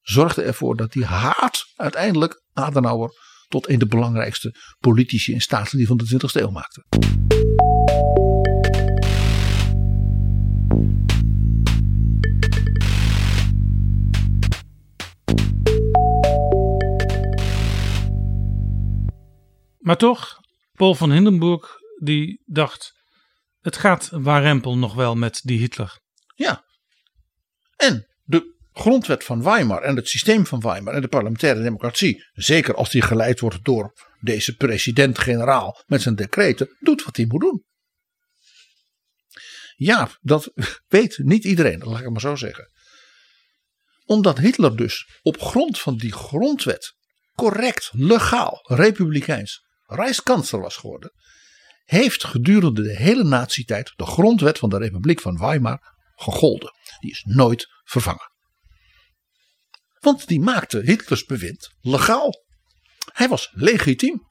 zorgde ervoor dat die haat uiteindelijk Adenauer tot een de belangrijkste politici en staatslieden van de 20e eeuw maakte. Maar toch, Paul van Hindenburg die dacht, het gaat warempel nog wel met die Hitler. Ja. En de grondwet van Weimar en het systeem van Weimar en de parlementaire democratie, zeker als die geleid wordt door deze president-generaal met zijn decreten, doet wat hij moet doen. Ja, dat [LAUGHS] weet niet iedereen, dat laat ik maar zo zeggen. Omdat Hitler dus op grond van die grondwet correct, legaal, republikeins Rijkskansler was geworden, heeft gedurende de hele nazietijd de grondwet van de Republiek van Weimar gegolden. Die is nooit vervangen. Want die maakte Hitlers bewind legaal. Hij was legitiem.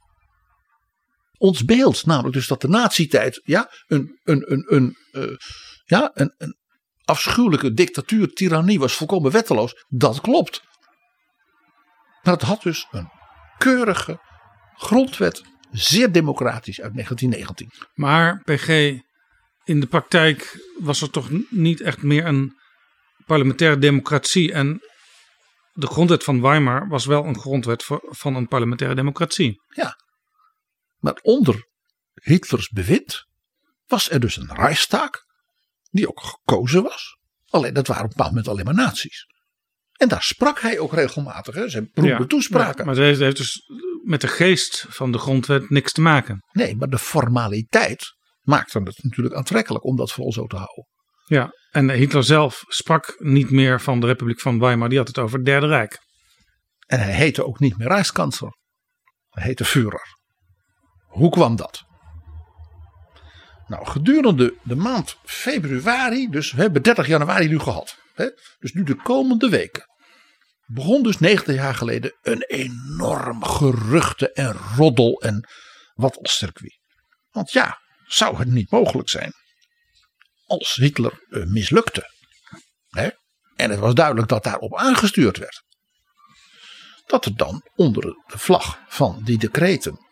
Ons beeld, namelijk dus dat de nazietijd ja, een, een, een, een, uh, ja, een, een afschuwelijke dictatuur, tirannie was volkomen wetteloos, dat klopt. Maar het had dus een keurige grondwet, zeer democratisch uit 1919. Maar PG, in de praktijk was er toch niet echt meer een parlementaire democratie. En de grondwet van Weimar was wel een grondwet van een parlementaire democratie. Ja, maar onder Hitlers bewind was er dus een Reichstag, die ook gekozen was. Alleen dat waren op een bepaald moment alleen maar naties. En daar sprak hij ook regelmatig, hè? zijn beroemde toespraken. Maar, maar het heeft dus met de geest van de grondwet niks te maken. Nee, maar de formaliteit maakte het natuurlijk aantrekkelijk om dat vooral zo te houden. Ja, en Hitler zelf sprak niet meer van de Republiek van Weimar, die had het over het Derde Rijk. En hij heette ook niet meer Rijkskansler. Hij heette Führer. Hoe kwam dat? Nou, gedurende de maand februari, dus we hebben 30 januari nu gehad. Hè, dus nu de komende weken. Begon dus 90 jaar geleden een enorm geruchte en roddel en wat als circuit. Want ja, zou het niet mogelijk zijn als Hitler uh, mislukte. Hè? En het was duidelijk dat daarop aangestuurd werd. Dat er dan onder de vlag van die decreten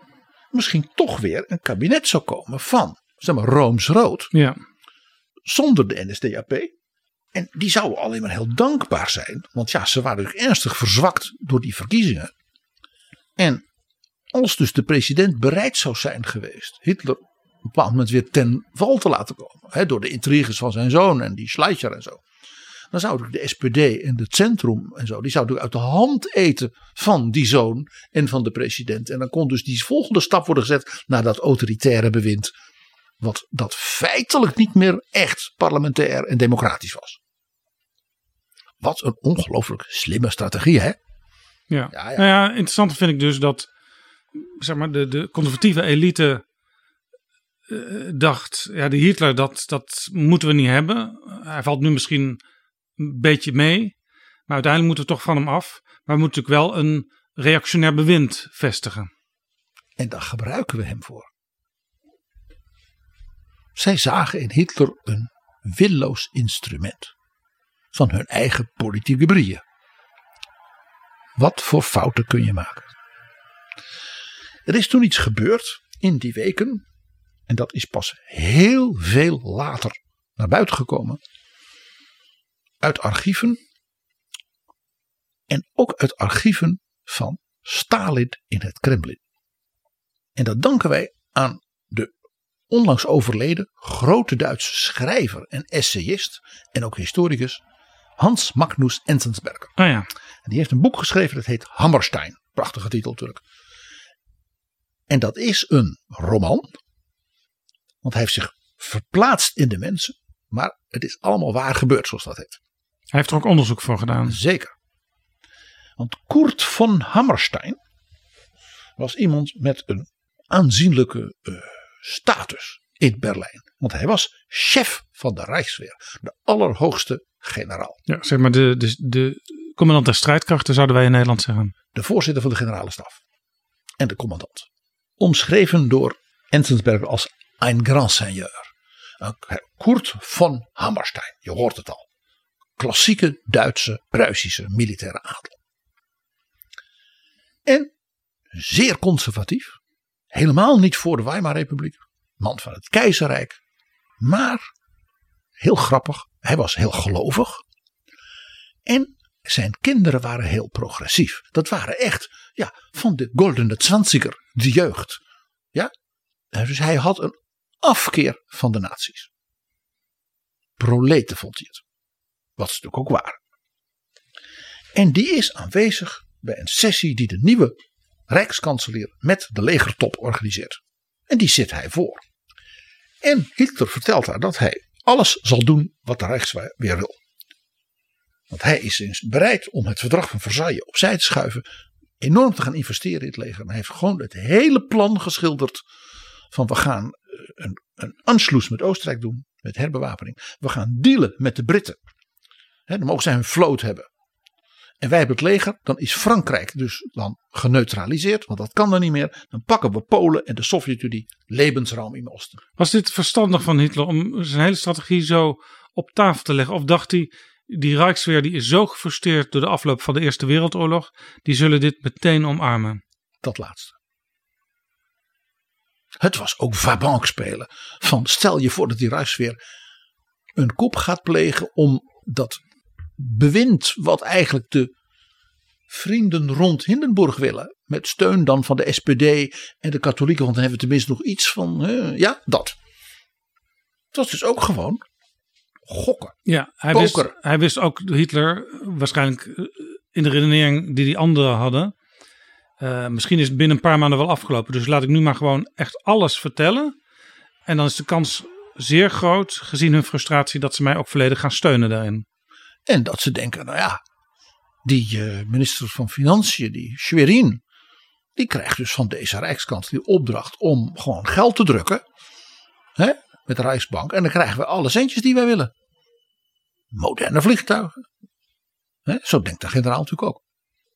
misschien toch weer een kabinet zou komen van, zeg maar, Rooms-Rood. Ja. Zonder de NSDAP. En die zouden alleen maar heel dankbaar zijn. Want ja, ze waren natuurlijk ernstig verzwakt door die verkiezingen. En als dus de president bereid zou zijn geweest Hitler op een bepaald moment weer ten val te laten komen. Hè, door de intriges van zijn zoon en die Schleicher en zo. Dan zou de SPD en het centrum en zo, die zouden uit de hand eten van die zoon en van de president. En dan kon dus die volgende stap worden gezet naar dat autoritaire bewind. Wat dat feitelijk niet meer echt parlementair en democratisch was. Wat een ongelooflijk slimme strategie, hè? Ja. Ja, ja. Nou ja, interessant vind ik dus dat zeg maar, de, de conservatieve elite uh, dacht: ja, de Hitler, dat, dat moeten we niet hebben. Hij valt nu misschien een beetje mee, maar uiteindelijk moeten we toch van hem af. Maar we moeten natuurlijk wel een reactionair bewind vestigen. En daar gebruiken we hem voor. Zij zagen in Hitler een willoos instrument van hun eigen politieke brieën. Wat voor fouten kun je maken? Er is toen iets gebeurd in die weken, en dat is pas heel veel later naar buiten gekomen, uit archieven en ook uit archieven van Stalin in het Kremlin. En dat danken wij aan de onlangs overleden grote Duitse schrijver en essayist en ook historicus Hans Magnus Enzensberger. Oh ja. En die heeft een boek geschreven dat heet Hammerstein. Prachtige titel natuurlijk. En dat is een roman. Want hij heeft zich verplaatst in de mensen. Maar het is allemaal waar gebeurd zoals dat heet. Hij heeft er ook onderzoek voor gedaan. Zeker. Want Kurt von Hammerstein was iemand met een aanzienlijke uh, status in Berlijn. Want hij was chef van de Rijksweer. De allerhoogste generaal. Ja, zeg maar de, de, de commandant der strijdkrachten zouden wij in Nederland zeggen. De voorzitter van de generale staf. En de commandant. Omschreven door Enzensberger als een grand seigneur. Kurt von Hammerstein. Je hoort het al. Klassieke Duitse, Pruisische militaire adel. En zeer conservatief. Helemaal niet voor de Weimarrepubliek. Man van het keizerrijk. Maar, heel grappig, hij was heel gelovig. En zijn kinderen waren heel progressief. Dat waren echt ja, van de goldene zwanziger, de jeugd. Ja? Dus hij had een afkeer van de nazi's. Proleten vond hij het. Wat is natuurlijk ook waar. En die is aanwezig bij een sessie die de nieuwe rijkskanselier met de legertop organiseert. En die zit hij voor. En Hitler vertelt haar dat hij alles zal doen wat de Rijksweer wil. Want hij is dus bereid om het verdrag van Versailles opzij te schuiven. Enorm te gaan investeren in het leger. En hij heeft gewoon het hele plan geschilderd. Van we gaan eh, een, een met Oostenrijk doen. Met herbewapening. We gaan dealen met de Britten. He, dan mogen zij hun vloot hebben. En wij hebben het leger, dan is Frankrijk dus dan geneutraliseerd, want dat kan dan niet meer. Dan pakken we Polen en de Sovjet-Unie levensruim in Oosten. Was dit verstandig van Hitler om zijn hele strategie zo op tafel te leggen? Of dacht hij, die Rijksweer die is zo gefrustreerd door de afloop van de Eerste Wereldoorlog, die zullen dit meteen omarmen? Dat laatste. Het was ook vabank spelen. Van stel je voor dat die Rijksweer een kop gaat plegen om dat bewind wat eigenlijk de vrienden rond Hindenburg willen. Met steun dan van de SPD en de katholieken, want dan hebben we tenminste nog iets van, ja, dat. Het was dus ook gewoon gokken. Ja, hij wist, hij wist ook Hitler waarschijnlijk eh, in de redenering die die anderen hadden. Uh, misschien is het binnen een paar maanden wel afgelopen. Dus laat ik nu maar gewoon echt alles vertellen. En dan is de kans zeer groot, gezien hun frustratie, dat ze mij ook volledig gaan steunen daarin. En dat ze denken, nou ja, die uh, minister van Financiën, die Schwerin, die krijgt dus van deze Rijkskanselier opdracht om gewoon geld te drukken. Hè, met de Rijksbank. En dan krijgen we alle centjes die wij willen. Moderne vliegtuigen. Hè, zo denkt de generaal natuurlijk ook.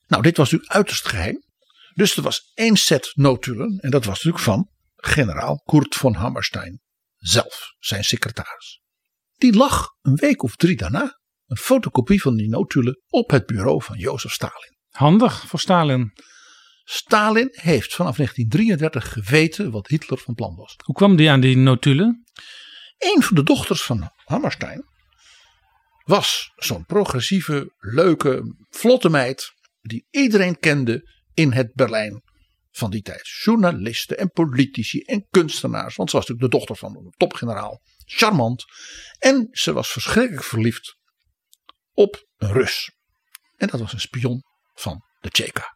Nou, dit was natuurlijk uiterst geheim. Dus er was één set notulen. En dat was natuurlijk van generaal Kurt von Hammerstein zelf, zijn secretaris. Die lag een week of drie daarna een fotocopie van die notulen op het bureau van Jozef Stalin. Handig voor Stalin. Stalin heeft vanaf 1933 geweten wat Hitler van plan was. Hoe kwam die aan die notulen? Een van de dochters van Hammerstein was zo'n progressieve, leuke, vlotte meid die iedereen kende in het Berlijn van die tijd. Journalisten en politici en kunstenaars, want ze was natuurlijk de dochter van een topgeneraal. Charmant. En ze was verschrikkelijk verliefd op een Rus. En dat was een spion van de Tsjeka.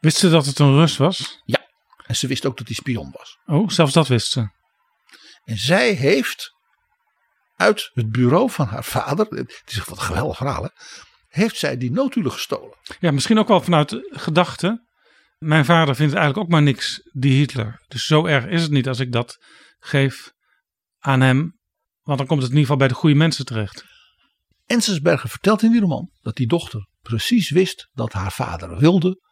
Wist ze dat het een Rus was? Ja. En ze wist ook dat hij spion was. Oh, zelfs dat wist ze. En zij heeft uit het bureau van haar vader, het is wat een geweldig verhaal, hè, heeft zij die notulen gestolen. Ja, misschien ook wel vanuit gedachte. Mijn vader vindt eigenlijk ook maar niks, die Hitler. Dus zo erg is het niet als ik dat geef aan hem. Want dan komt het in ieder geval bij de goede mensen terecht. Enzensberger vertelt in die roman dat die dochter precies wist dat haar vader wilde.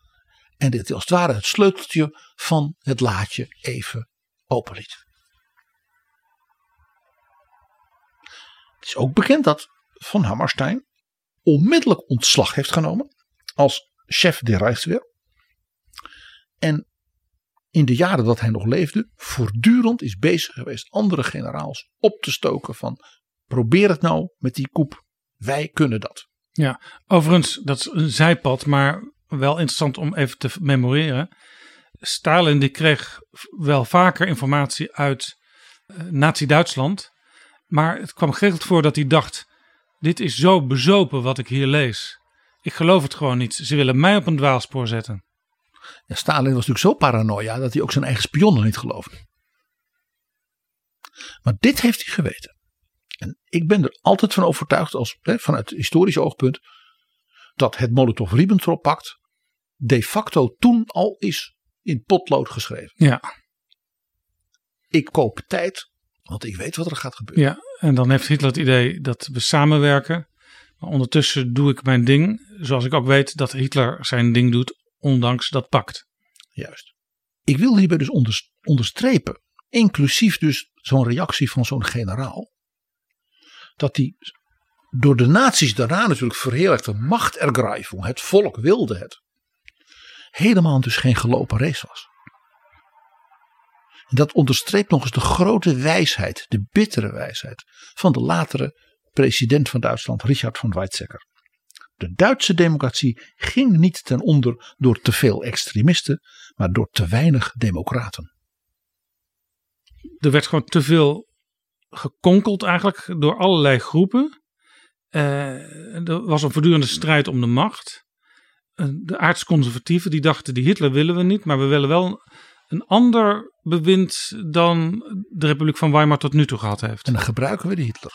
En dit als het ware het sleuteltje van het laadje even openliet. Het is ook bekend dat Van Hammerstein onmiddellijk ontslag heeft genomen als chef de Rijksweer. En in de jaren dat hij nog leefde, voortdurend is bezig geweest andere generaals op te stoken van probeer het nou met die koep wij kunnen dat. Ja, overigens, dat is een zijpad, maar wel interessant om even te memoreren. Stalin die kreeg wel vaker informatie uit uh, Nazi-Duitsland. Maar het kwam geregeld voor dat hij dacht: dit is zo bezopen wat ik hier lees. Ik geloof het gewoon niet. Ze willen mij op een dwaalspoor zetten. Ja, Stalin was natuurlijk zo paranoia dat hij ook zijn eigen spionnen niet geloofde. Maar dit heeft hij geweten. En ik ben er altijd van overtuigd, als, hè, vanuit het historisch oogpunt, dat het Molotov-Ribbentrop-pact de facto toen al is in potlood geschreven. Ja. Ik koop tijd, want ik weet wat er gaat gebeuren. Ja, en dan heeft Hitler het idee dat we samenwerken. Maar ondertussen doe ik mijn ding, zoals ik ook weet dat Hitler zijn ding doet, ondanks dat pact. Juist. Ik wil hierbij dus onderstrepen, inclusief dus zo'n reactie van zo'n generaal, dat die door de nazi's daarna natuurlijk verheerlijkte machtergrijving, het volk wilde het. helemaal dus geen gelopen race was. Dat onderstreept nog eens de grote wijsheid, de bittere wijsheid van de latere president van Duitsland, Richard von Weizsäcker. De Duitse democratie ging niet ten onder door te veel extremisten, maar door te weinig democraten. Er werd gewoon te veel gekonkeld eigenlijk door allerlei groepen. Eh, er was een voortdurende strijd om de macht. Eh, de aardsconservatieven die dachten die Hitler willen we niet, maar we willen wel een ander bewind dan de Republiek van Weimar tot nu toe gehad heeft. En dan gebruiken we de Hitler.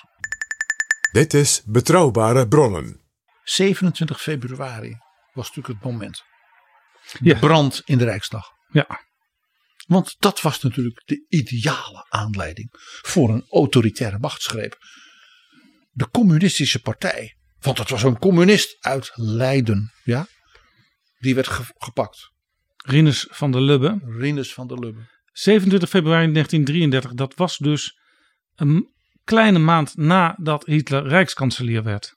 Dit is Betrouwbare Bronnen. 27 februari was natuurlijk het moment. De Ja. brand in de Rijksdag. Ja, Want dat was natuurlijk de ideale aanleiding voor een autoritaire machtsgreep. De communistische partij, want het was een communist uit Leiden, ja, die werd ge- gepakt. Rinus van der Lubbe. Rinus van der Lubbe. 27 februari 1933, dat was dus een kleine maand nadat Hitler rijkskanselier werd.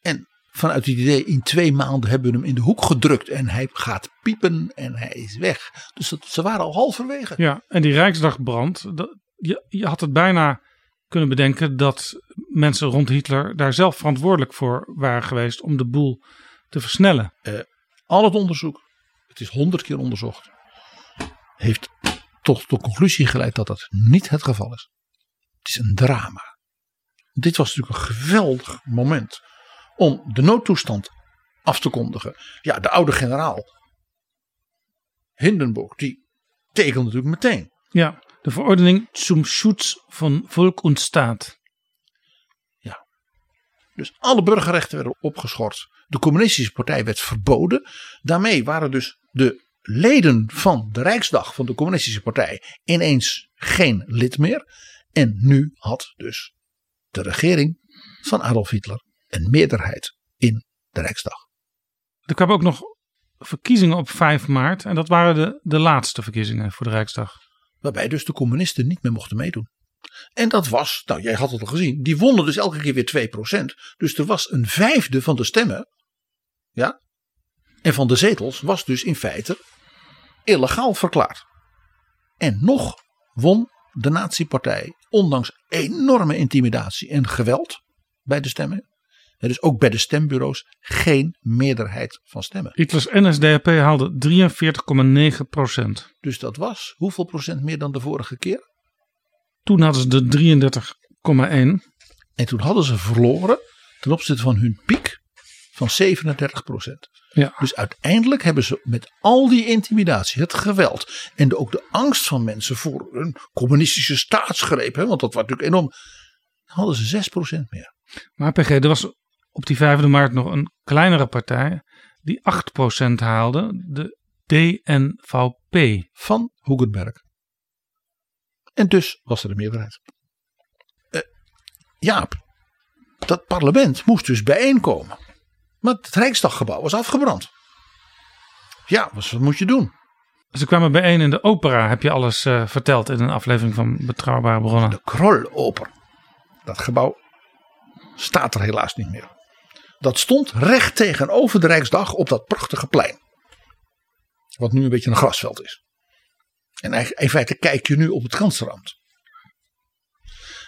En vanuit het idee, in twee maanden hebben we hem in de hoek gedrukt en hij gaat piepen en hij is weg. Dus dat, ze waren al halverwege. Ja, en die Rijksdagbrand, dat, je, je had het bijna kunnen bedenken dat mensen rond Hitler daar zelf verantwoordelijk voor waren geweest om de boel te versnellen. Al het onderzoek, het is honderd keer onderzocht, heeft tot de conclusie geleid dat dat niet het geval is. Het is een drama. Dit was natuurlijk een geweldig moment om de noodtoestand af te kondigen. Ja, de oude generaal Hindenburg, die tekende natuurlijk meteen. Ja, de verordening zum Schutz von Volk und Staat. Dus alle burgerrechten werden opgeschort. De communistische partij werd verboden. Daarmee waren dus de leden van de Rijksdag van de communistische partij ineens geen lid meer. En nu had dus de regering van Adolf Hitler een meerderheid in de Rijksdag. Er kwamen ook nog verkiezingen op 5 maart en dat waren de, de laatste verkiezingen voor de Rijksdag. Waarbij dus de communisten niet meer mochten meedoen. En dat was, nou jij had het al gezien, die wonnen dus elke keer weer 2%. Dus er was een vijfde van de stemmen. Ja. En van de zetels was dus in feite illegaal verklaard. En nog won de nazi-partij, ondanks enorme intimidatie en geweld bij de stemmen. Dus ook bij de stembureaus geen meerderheid van stemmen. Hitlers NSDAP haalde 43,9 procent. Dus dat was hoeveel procent meer dan de vorige keer? Toen hadden ze de 33,1. En toen hadden ze verloren ten opzichte van hun piek van 37 procent. Ja. Dus uiteindelijk hebben ze met al die intimidatie, het geweld en de, ook de angst van mensen voor een communistische staatsgreep, hè, want dat was natuurlijk enorm, hadden ze 6 procent meer. Maar PG, er was op die 5 maart nog een kleinere partij die 8 procent haalde. De DNVP. Van Hugenberg. En dus was er een meerderheid. Eh, Jaap, dat parlement moest dus bijeenkomen. Maar het Rijksdaggebouw was afgebrand. Ja, wat wat moet je doen? Ze kwamen bijeen in de opera, heb je alles eh, verteld in een aflevering van Betrouwbare Bronnen. De Kroloper. Dat gebouw staat er helaas niet meer. Dat stond recht tegenover de Rijksdag op dat prachtige plein. Wat nu een beetje een grasveld is. En in feite kijk je nu op het.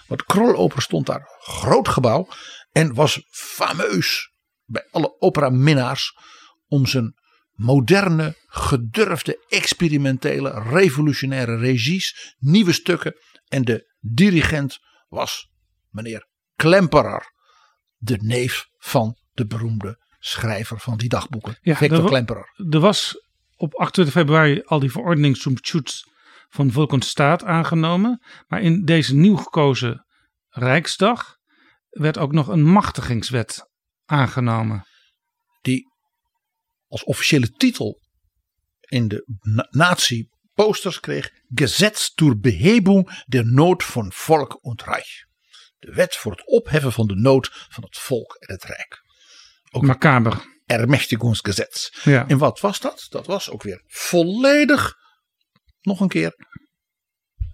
Maar de Kroloper stond daar. Groot gebouw. En was fameus bij alle operaminnaars om zijn moderne, gedurfde, experimentele, revolutionaire regies, nieuwe stukken. En de dirigent was meneer Klemperer, de neef van de beroemde schrijver van die dagboeken, Ja, Victor Klemperer. Er was op 28 februari al die verordening zum Schutz van Volk und Staat aangenomen. Maar in deze nieuw gekozen Rijksdag werd ook nog een machtigingswet aangenomen. die als officiële titel in de na- nazi-posters kreeg: Gesetz zur Behebung der Nood von Volk und Reich. De wet voor het opheffen van de nood van het volk en het rijk. Macaber. Ermächtigungsgesetz. Ja. En wat was dat? Dat was ook weer volledig, nog een keer,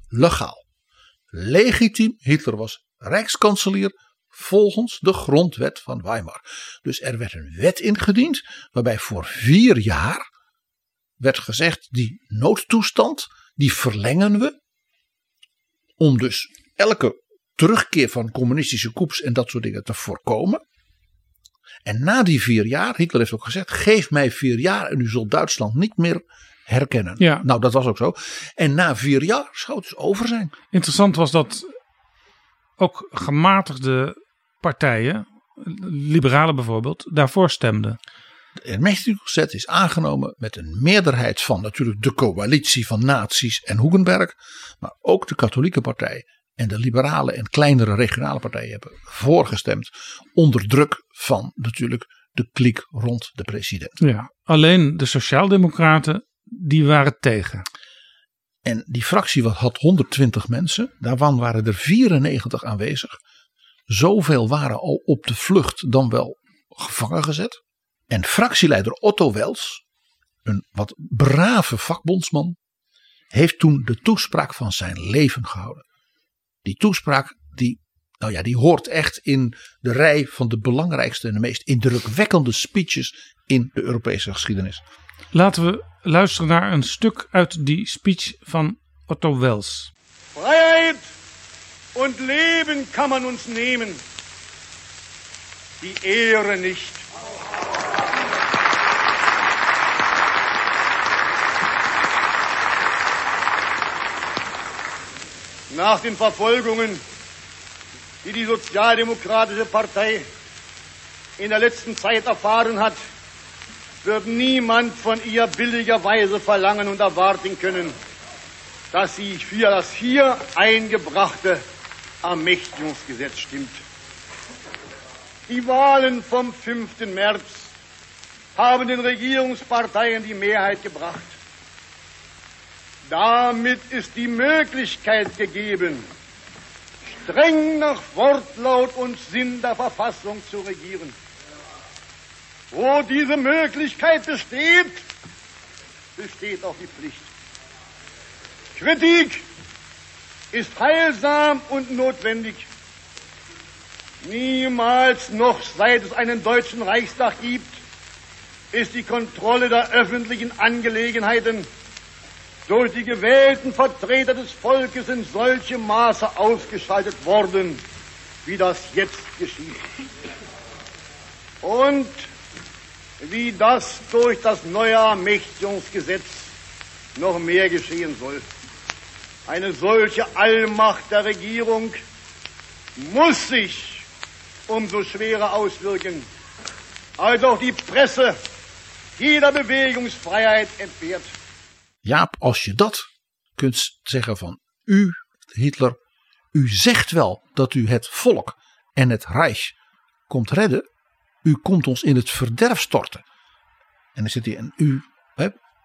legaal. Legitiem. Hitler was rijkskanselier volgens de grondwet van Weimar. Dus er werd een wet ingediend waarbij voor vier jaar werd gezegd die noodtoestand die verlengen we om dus elke terugkeer van communistische coups en dat soort dingen te voorkomen. En na die vier jaar, Hitler heeft ook gezegd, geef mij vier jaar en u zult Duitsland niet meer herkennen. Ja. Nou, dat was ook zo. En na vier jaar zou het dus over zijn. Interessant was dat ook gematigde partijen, liberalen bijvoorbeeld, daarvoor stemden. De Ermächtigungswet is aangenomen met een meerderheid van natuurlijk de coalitie van nazi's en Hugenberg. Maar ook de katholieke partij en de liberale en kleinere regionale partijen hebben voorgestemd. Onder druk van natuurlijk de kliek rond de president. Ja. Alleen de Sociaaldemocraten, die waren tegen. En die fractie wat had 120 mensen. Daarvan waren er 94 aanwezig. Zoveel waren al op de vlucht dan wel gevangen gezet. En fractieleider Otto Wels, een wat brave vakbondsman, heeft toen de toespraak van zijn leven gehouden. Die toespraak die, nou ja, die hoort echt in de rij van de belangrijkste en de meest indrukwekkende speeches in de Europese geschiedenis. Laten we luisteren naar een stuk uit die speech van Otto Wels. Freiheit und Leben kann man uns nehmen, die Ehre nicht. Nach den Verfolgungen, die die Sozialdemokratische Partei in der letzten Zeit erfahren hat, wird niemand von ihr billigerweise verlangen und erwarten können, dass sie für das hier eingebrachte Ermächtigungsgesetz stimmt. Die Wahlen vom 5. März haben den Regierungsparteien die Mehrheit gebracht. Damit ist die Möglichkeit gegeben, streng nach Wortlaut und Sinn der Verfassung zu regieren. Wo diese Möglichkeit besteht, besteht auch die Pflicht. Kritik ist heilsam und notwendig. Niemals noch seit es einen deutschen Reichstag gibt, ist die Kontrolle der öffentlichen Angelegenheiten durch die gewählten Vertreter des Volkes in solchem Maße ausgeschaltet worden, wie das jetzt geschieht. Und wie das durch das neue Ermächtigungsgesetz noch mehr geschehen soll. Eine solche Allmacht der Regierung muss sich umso schwerer auswirken, als auch die Presse jeder Bewegungsfreiheit entbehrt. Jaap, als je dat kunt zeggen van u, Hitler, u zegt wel dat u het volk en het Reich komt redden. U komt ons in het verderf storten. En dan zit hij en u,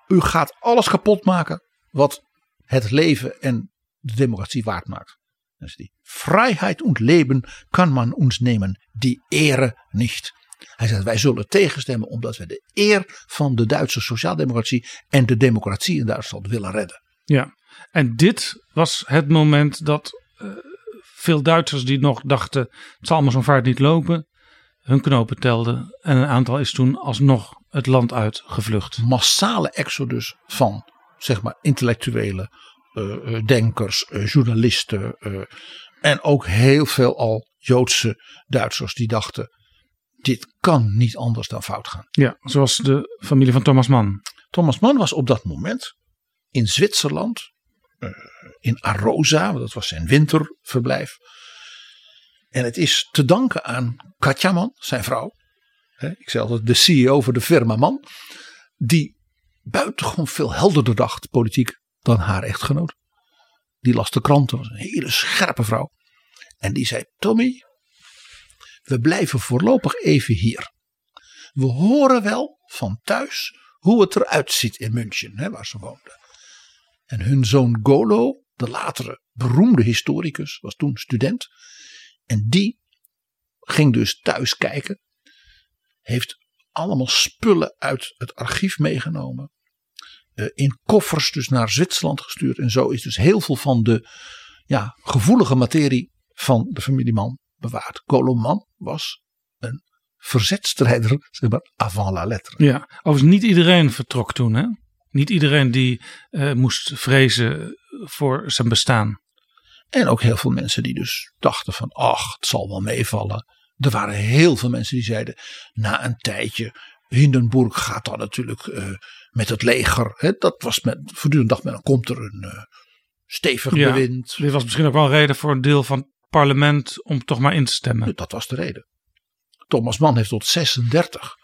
u gaat alles kapot maken wat het leven en de democratie waard maakt. Dan zit hij, Vrijheid und Leben kan man ons nemen, die Ehre niet. Hij zegt wij zullen tegenstemmen omdat we de eer van de Duitse sociaaldemocratie en de democratie in Duitsland willen redden. Ja, en dit was het moment dat eh, veel Duitsers die nog dachten: het zal maar zo'n vaart niet lopen, hun knopen telden. En een aantal is toen alsnog het land uit gevlucht. Massale exodus van zeg maar intellectuelen, eh, eh, denkers, journalisten en ook heel veel al Joodse Duitsers die dachten: dit kan niet anders dan fout gaan. Ja, zoals de familie van Thomas Mann. Thomas Mann was op dat moment in Zwitserland, eh, in Arosa, dat was zijn winterverblijf. En het is te danken aan Katja Mann, zijn vrouw. Ik zei altijd de CEO voor de firma Mann. Die buitengewoon veel helderder dacht politiek dan haar echtgenoot. Die las de kranten, was een hele scherpe vrouw. En die zei, Tommy, we blijven voorlopig even hier. We horen wel van thuis hoe het eruit ziet in München, hè, waar ze woonden. En hun zoon Golo, de latere beroemde historicus, was toen student. En die ging dus thuis kijken. Heeft allemaal spullen uit het archief meegenomen. eh, in koffers dus naar Zwitserland gestuurd. En zo is dus heel veel van de ja, gevoelige materie van de familieman bewaard. Koloman was een verzetstrijder, zeg maar, avant la lettre. Ja, overigens niet iedereen vertrok toen hè. Niet iedereen die uh, moest vrezen voor zijn bestaan. En ook heel veel mensen die dus dachten van ach, het zal wel meevallen. Er waren heel veel mensen die zeiden na een tijdje Hindenburg gaat dan natuurlijk uh, met het leger. Hè, dat was met voortdurend dacht men dan komt er een uh, stevig ja, bewind. Dit was misschien ook wel een reden voor een deel van parlement om toch maar in te stemmen. Dat was de reden. Thomas Mann heeft tot 36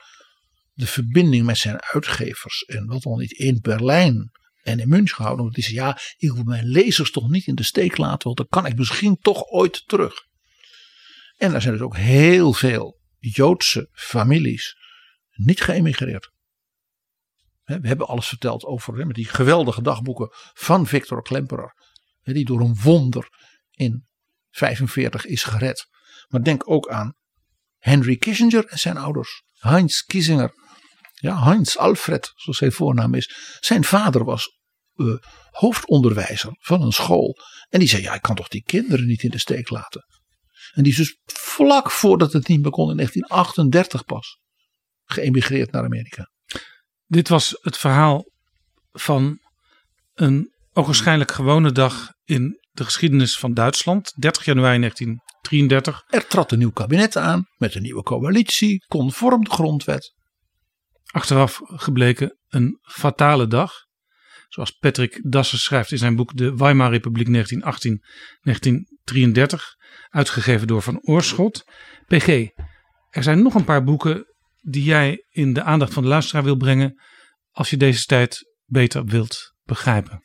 de verbinding met zijn uitgevers en wat dan niet in Berlijn en in München gehouden. Want hij zei ja, ik wil mijn lezers toch niet in de steek laten, want dan kan ik misschien toch ooit terug. En er zijn dus ook heel veel Joodse families niet geëmigreerd. We hebben alles verteld over die geweldige dagboeken van Victor Klemperer. Die door een wonder in 45 is gered. Maar denk ook aan Henry Kissinger en zijn ouders. Heinz Kissinger. Ja, Heinz Alfred, zoals zijn voornaam is. Zijn vader was uh, hoofdonderwijzer van een school. En die zei, ja, ik kan toch die kinderen niet in de steek laten. En die is dus vlak voordat het niet meer kon in 1938 pas geëmigreerd naar Amerika. Dit was het verhaal van een ogenschijnlijk gewone dag in de geschiedenis van Duitsland. 30 januari 1933. Er trad een nieuw kabinet aan met een nieuwe coalitie, conform de grondwet. Achteraf gebleken een fatale dag. Zoals Patrick Dassen schrijft in zijn boek De Weimar Republiek 1918-1933. Uitgegeven door Van Oorschot. PG, er zijn nog een paar boeken die jij in de aandacht van de luisteraar wil brengen. Als je deze tijd beter wilt begrijpen.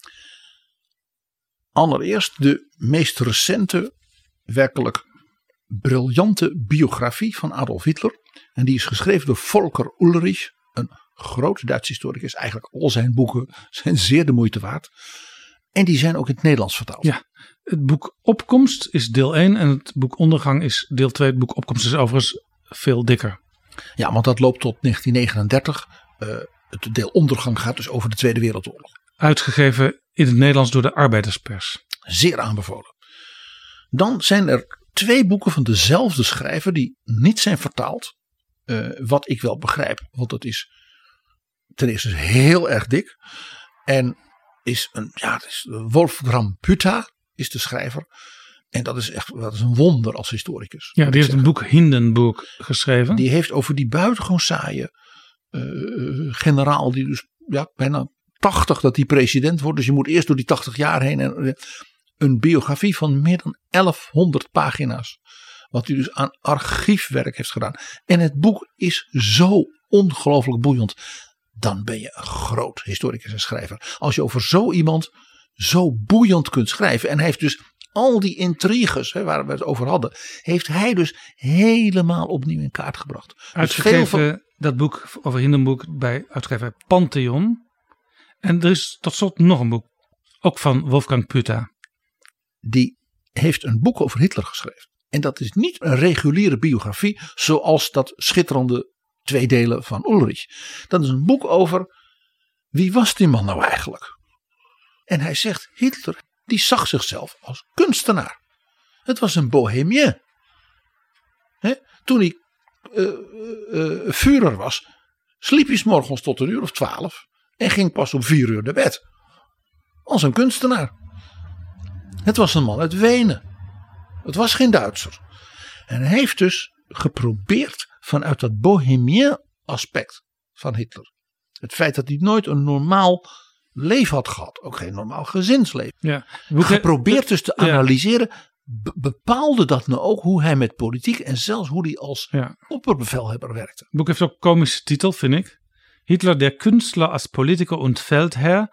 Allereerst de meest recente, werkelijk briljante biografie van Adolf Hitler. En die is geschreven door Volker Ulrich, een groot Duits historicus. Eigenlijk al zijn boeken zijn zeer de moeite waard. En die zijn ook in het Nederlands vertaald. Ja, het boek Opkomst is deel 1 en het boek Ondergang is deel 2. Het boek Opkomst is overigens veel dikker. Ja, want dat loopt tot 1939. Uh, het deel Ondergang gaat dus over de Tweede Wereldoorlog. Uitgegeven in het Nederlands door de arbeiderspers. Zeer aanbevolen. Dan zijn er twee boeken van dezelfde schrijver die niet zijn vertaald. Uh, wat ik wel begrijp, want dat is ten eerste heel erg dik. En is een, ja, het is Wolfram Putta is de schrijver. En dat is echt dat is een wonder als historicus. Ja, die heeft een boek Hindenburg geschreven. Die heeft over die buitengewoon saaie uh, generaal die dus ja, bijna 80 dat die president wordt. Dus je moet eerst door die 80 jaar heen. En, een biografie van meer dan 1100 pagina's. Wat hij dus aan archiefwerk heeft gedaan. En het boek is zo ongelooflijk boeiend. Dan ben je een groot historicus en schrijver. Als je over zo iemand zo boeiend kunt schrijven. En hij heeft dus al die intriges hè, waar we het over hadden. Heeft hij dus helemaal opnieuw in kaart gebracht. Dus Uitgegeven van, dat boek over Hindenburg bij uitgever Pantheon. En er is tot slot nog een boek. Ook van Wolfgang Putta. Die heeft een boek over Hitler geschreven. En dat is niet een reguliere biografie zoals dat schitterende twee delen van Ulrich. Dat is een boek over wie was die man nou eigenlijk? En hij zegt Hitler die zag zichzelf als kunstenaar. Het was een bohemien. He? Toen hij uh, uh, Führer was, sliep hij s morgens tot een uur of twaalf en ging pas om vier uur naar bed. Als een kunstenaar. Het was een man uit Wenen. Het was geen Duitser. En hij heeft dus geprobeerd vanuit dat bohemien aspect van Hitler. Het feit dat hij nooit een normaal leven had gehad. Ook geen normaal gezinsleven. Ja. Geprobeerd dus te analyseren. Bepaalde dat nou ook hoe hij met politiek en zelfs hoe hij als ja. opperbevelhebber werkte. Het boek heeft ook een komische titel, vind ik. Hitler, der Künstler als Politiker und Feldherr.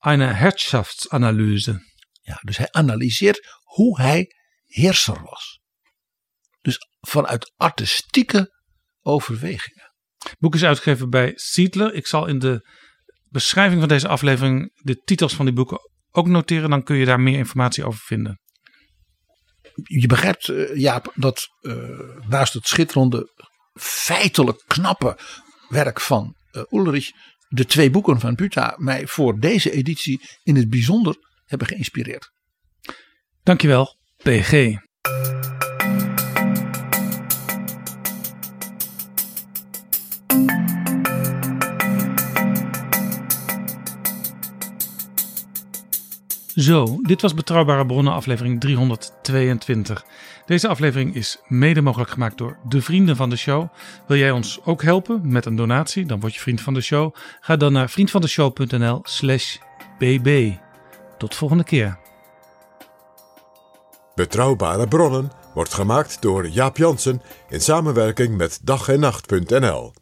Eine Herrschaftsanalyse. Ja, dus hij analyseert hoe hij heerser was. Dus vanuit artistieke overwegingen. Het boek is uitgegeven bij Siedler. Ik zal in de beschrijving van deze aflevering de titels van die boeken ook noteren. Dan kun je daar meer informatie over vinden. Je begrijpt, uh, Jaap, dat uh, naast het schitterende, feitelijk knappe werk van Ulrich. de twee boeken van Buta mij voor deze editie in het bijzonder hebben geïnspireerd. Dankjewel, PG. Zo, dit was Betrouwbare Bronnen aflevering 322. Deze aflevering is mede mogelijk gemaakt door de vrienden van de show. Wil jij ons ook helpen met een donatie? Dan word je vriend van de show. Ga dan naar vriendvandeshow.nl slash bb. Tot volgende keer. Betrouwbare bronnen wordt gemaakt door Jaap Jansen in samenwerking met dag en nacht.nl.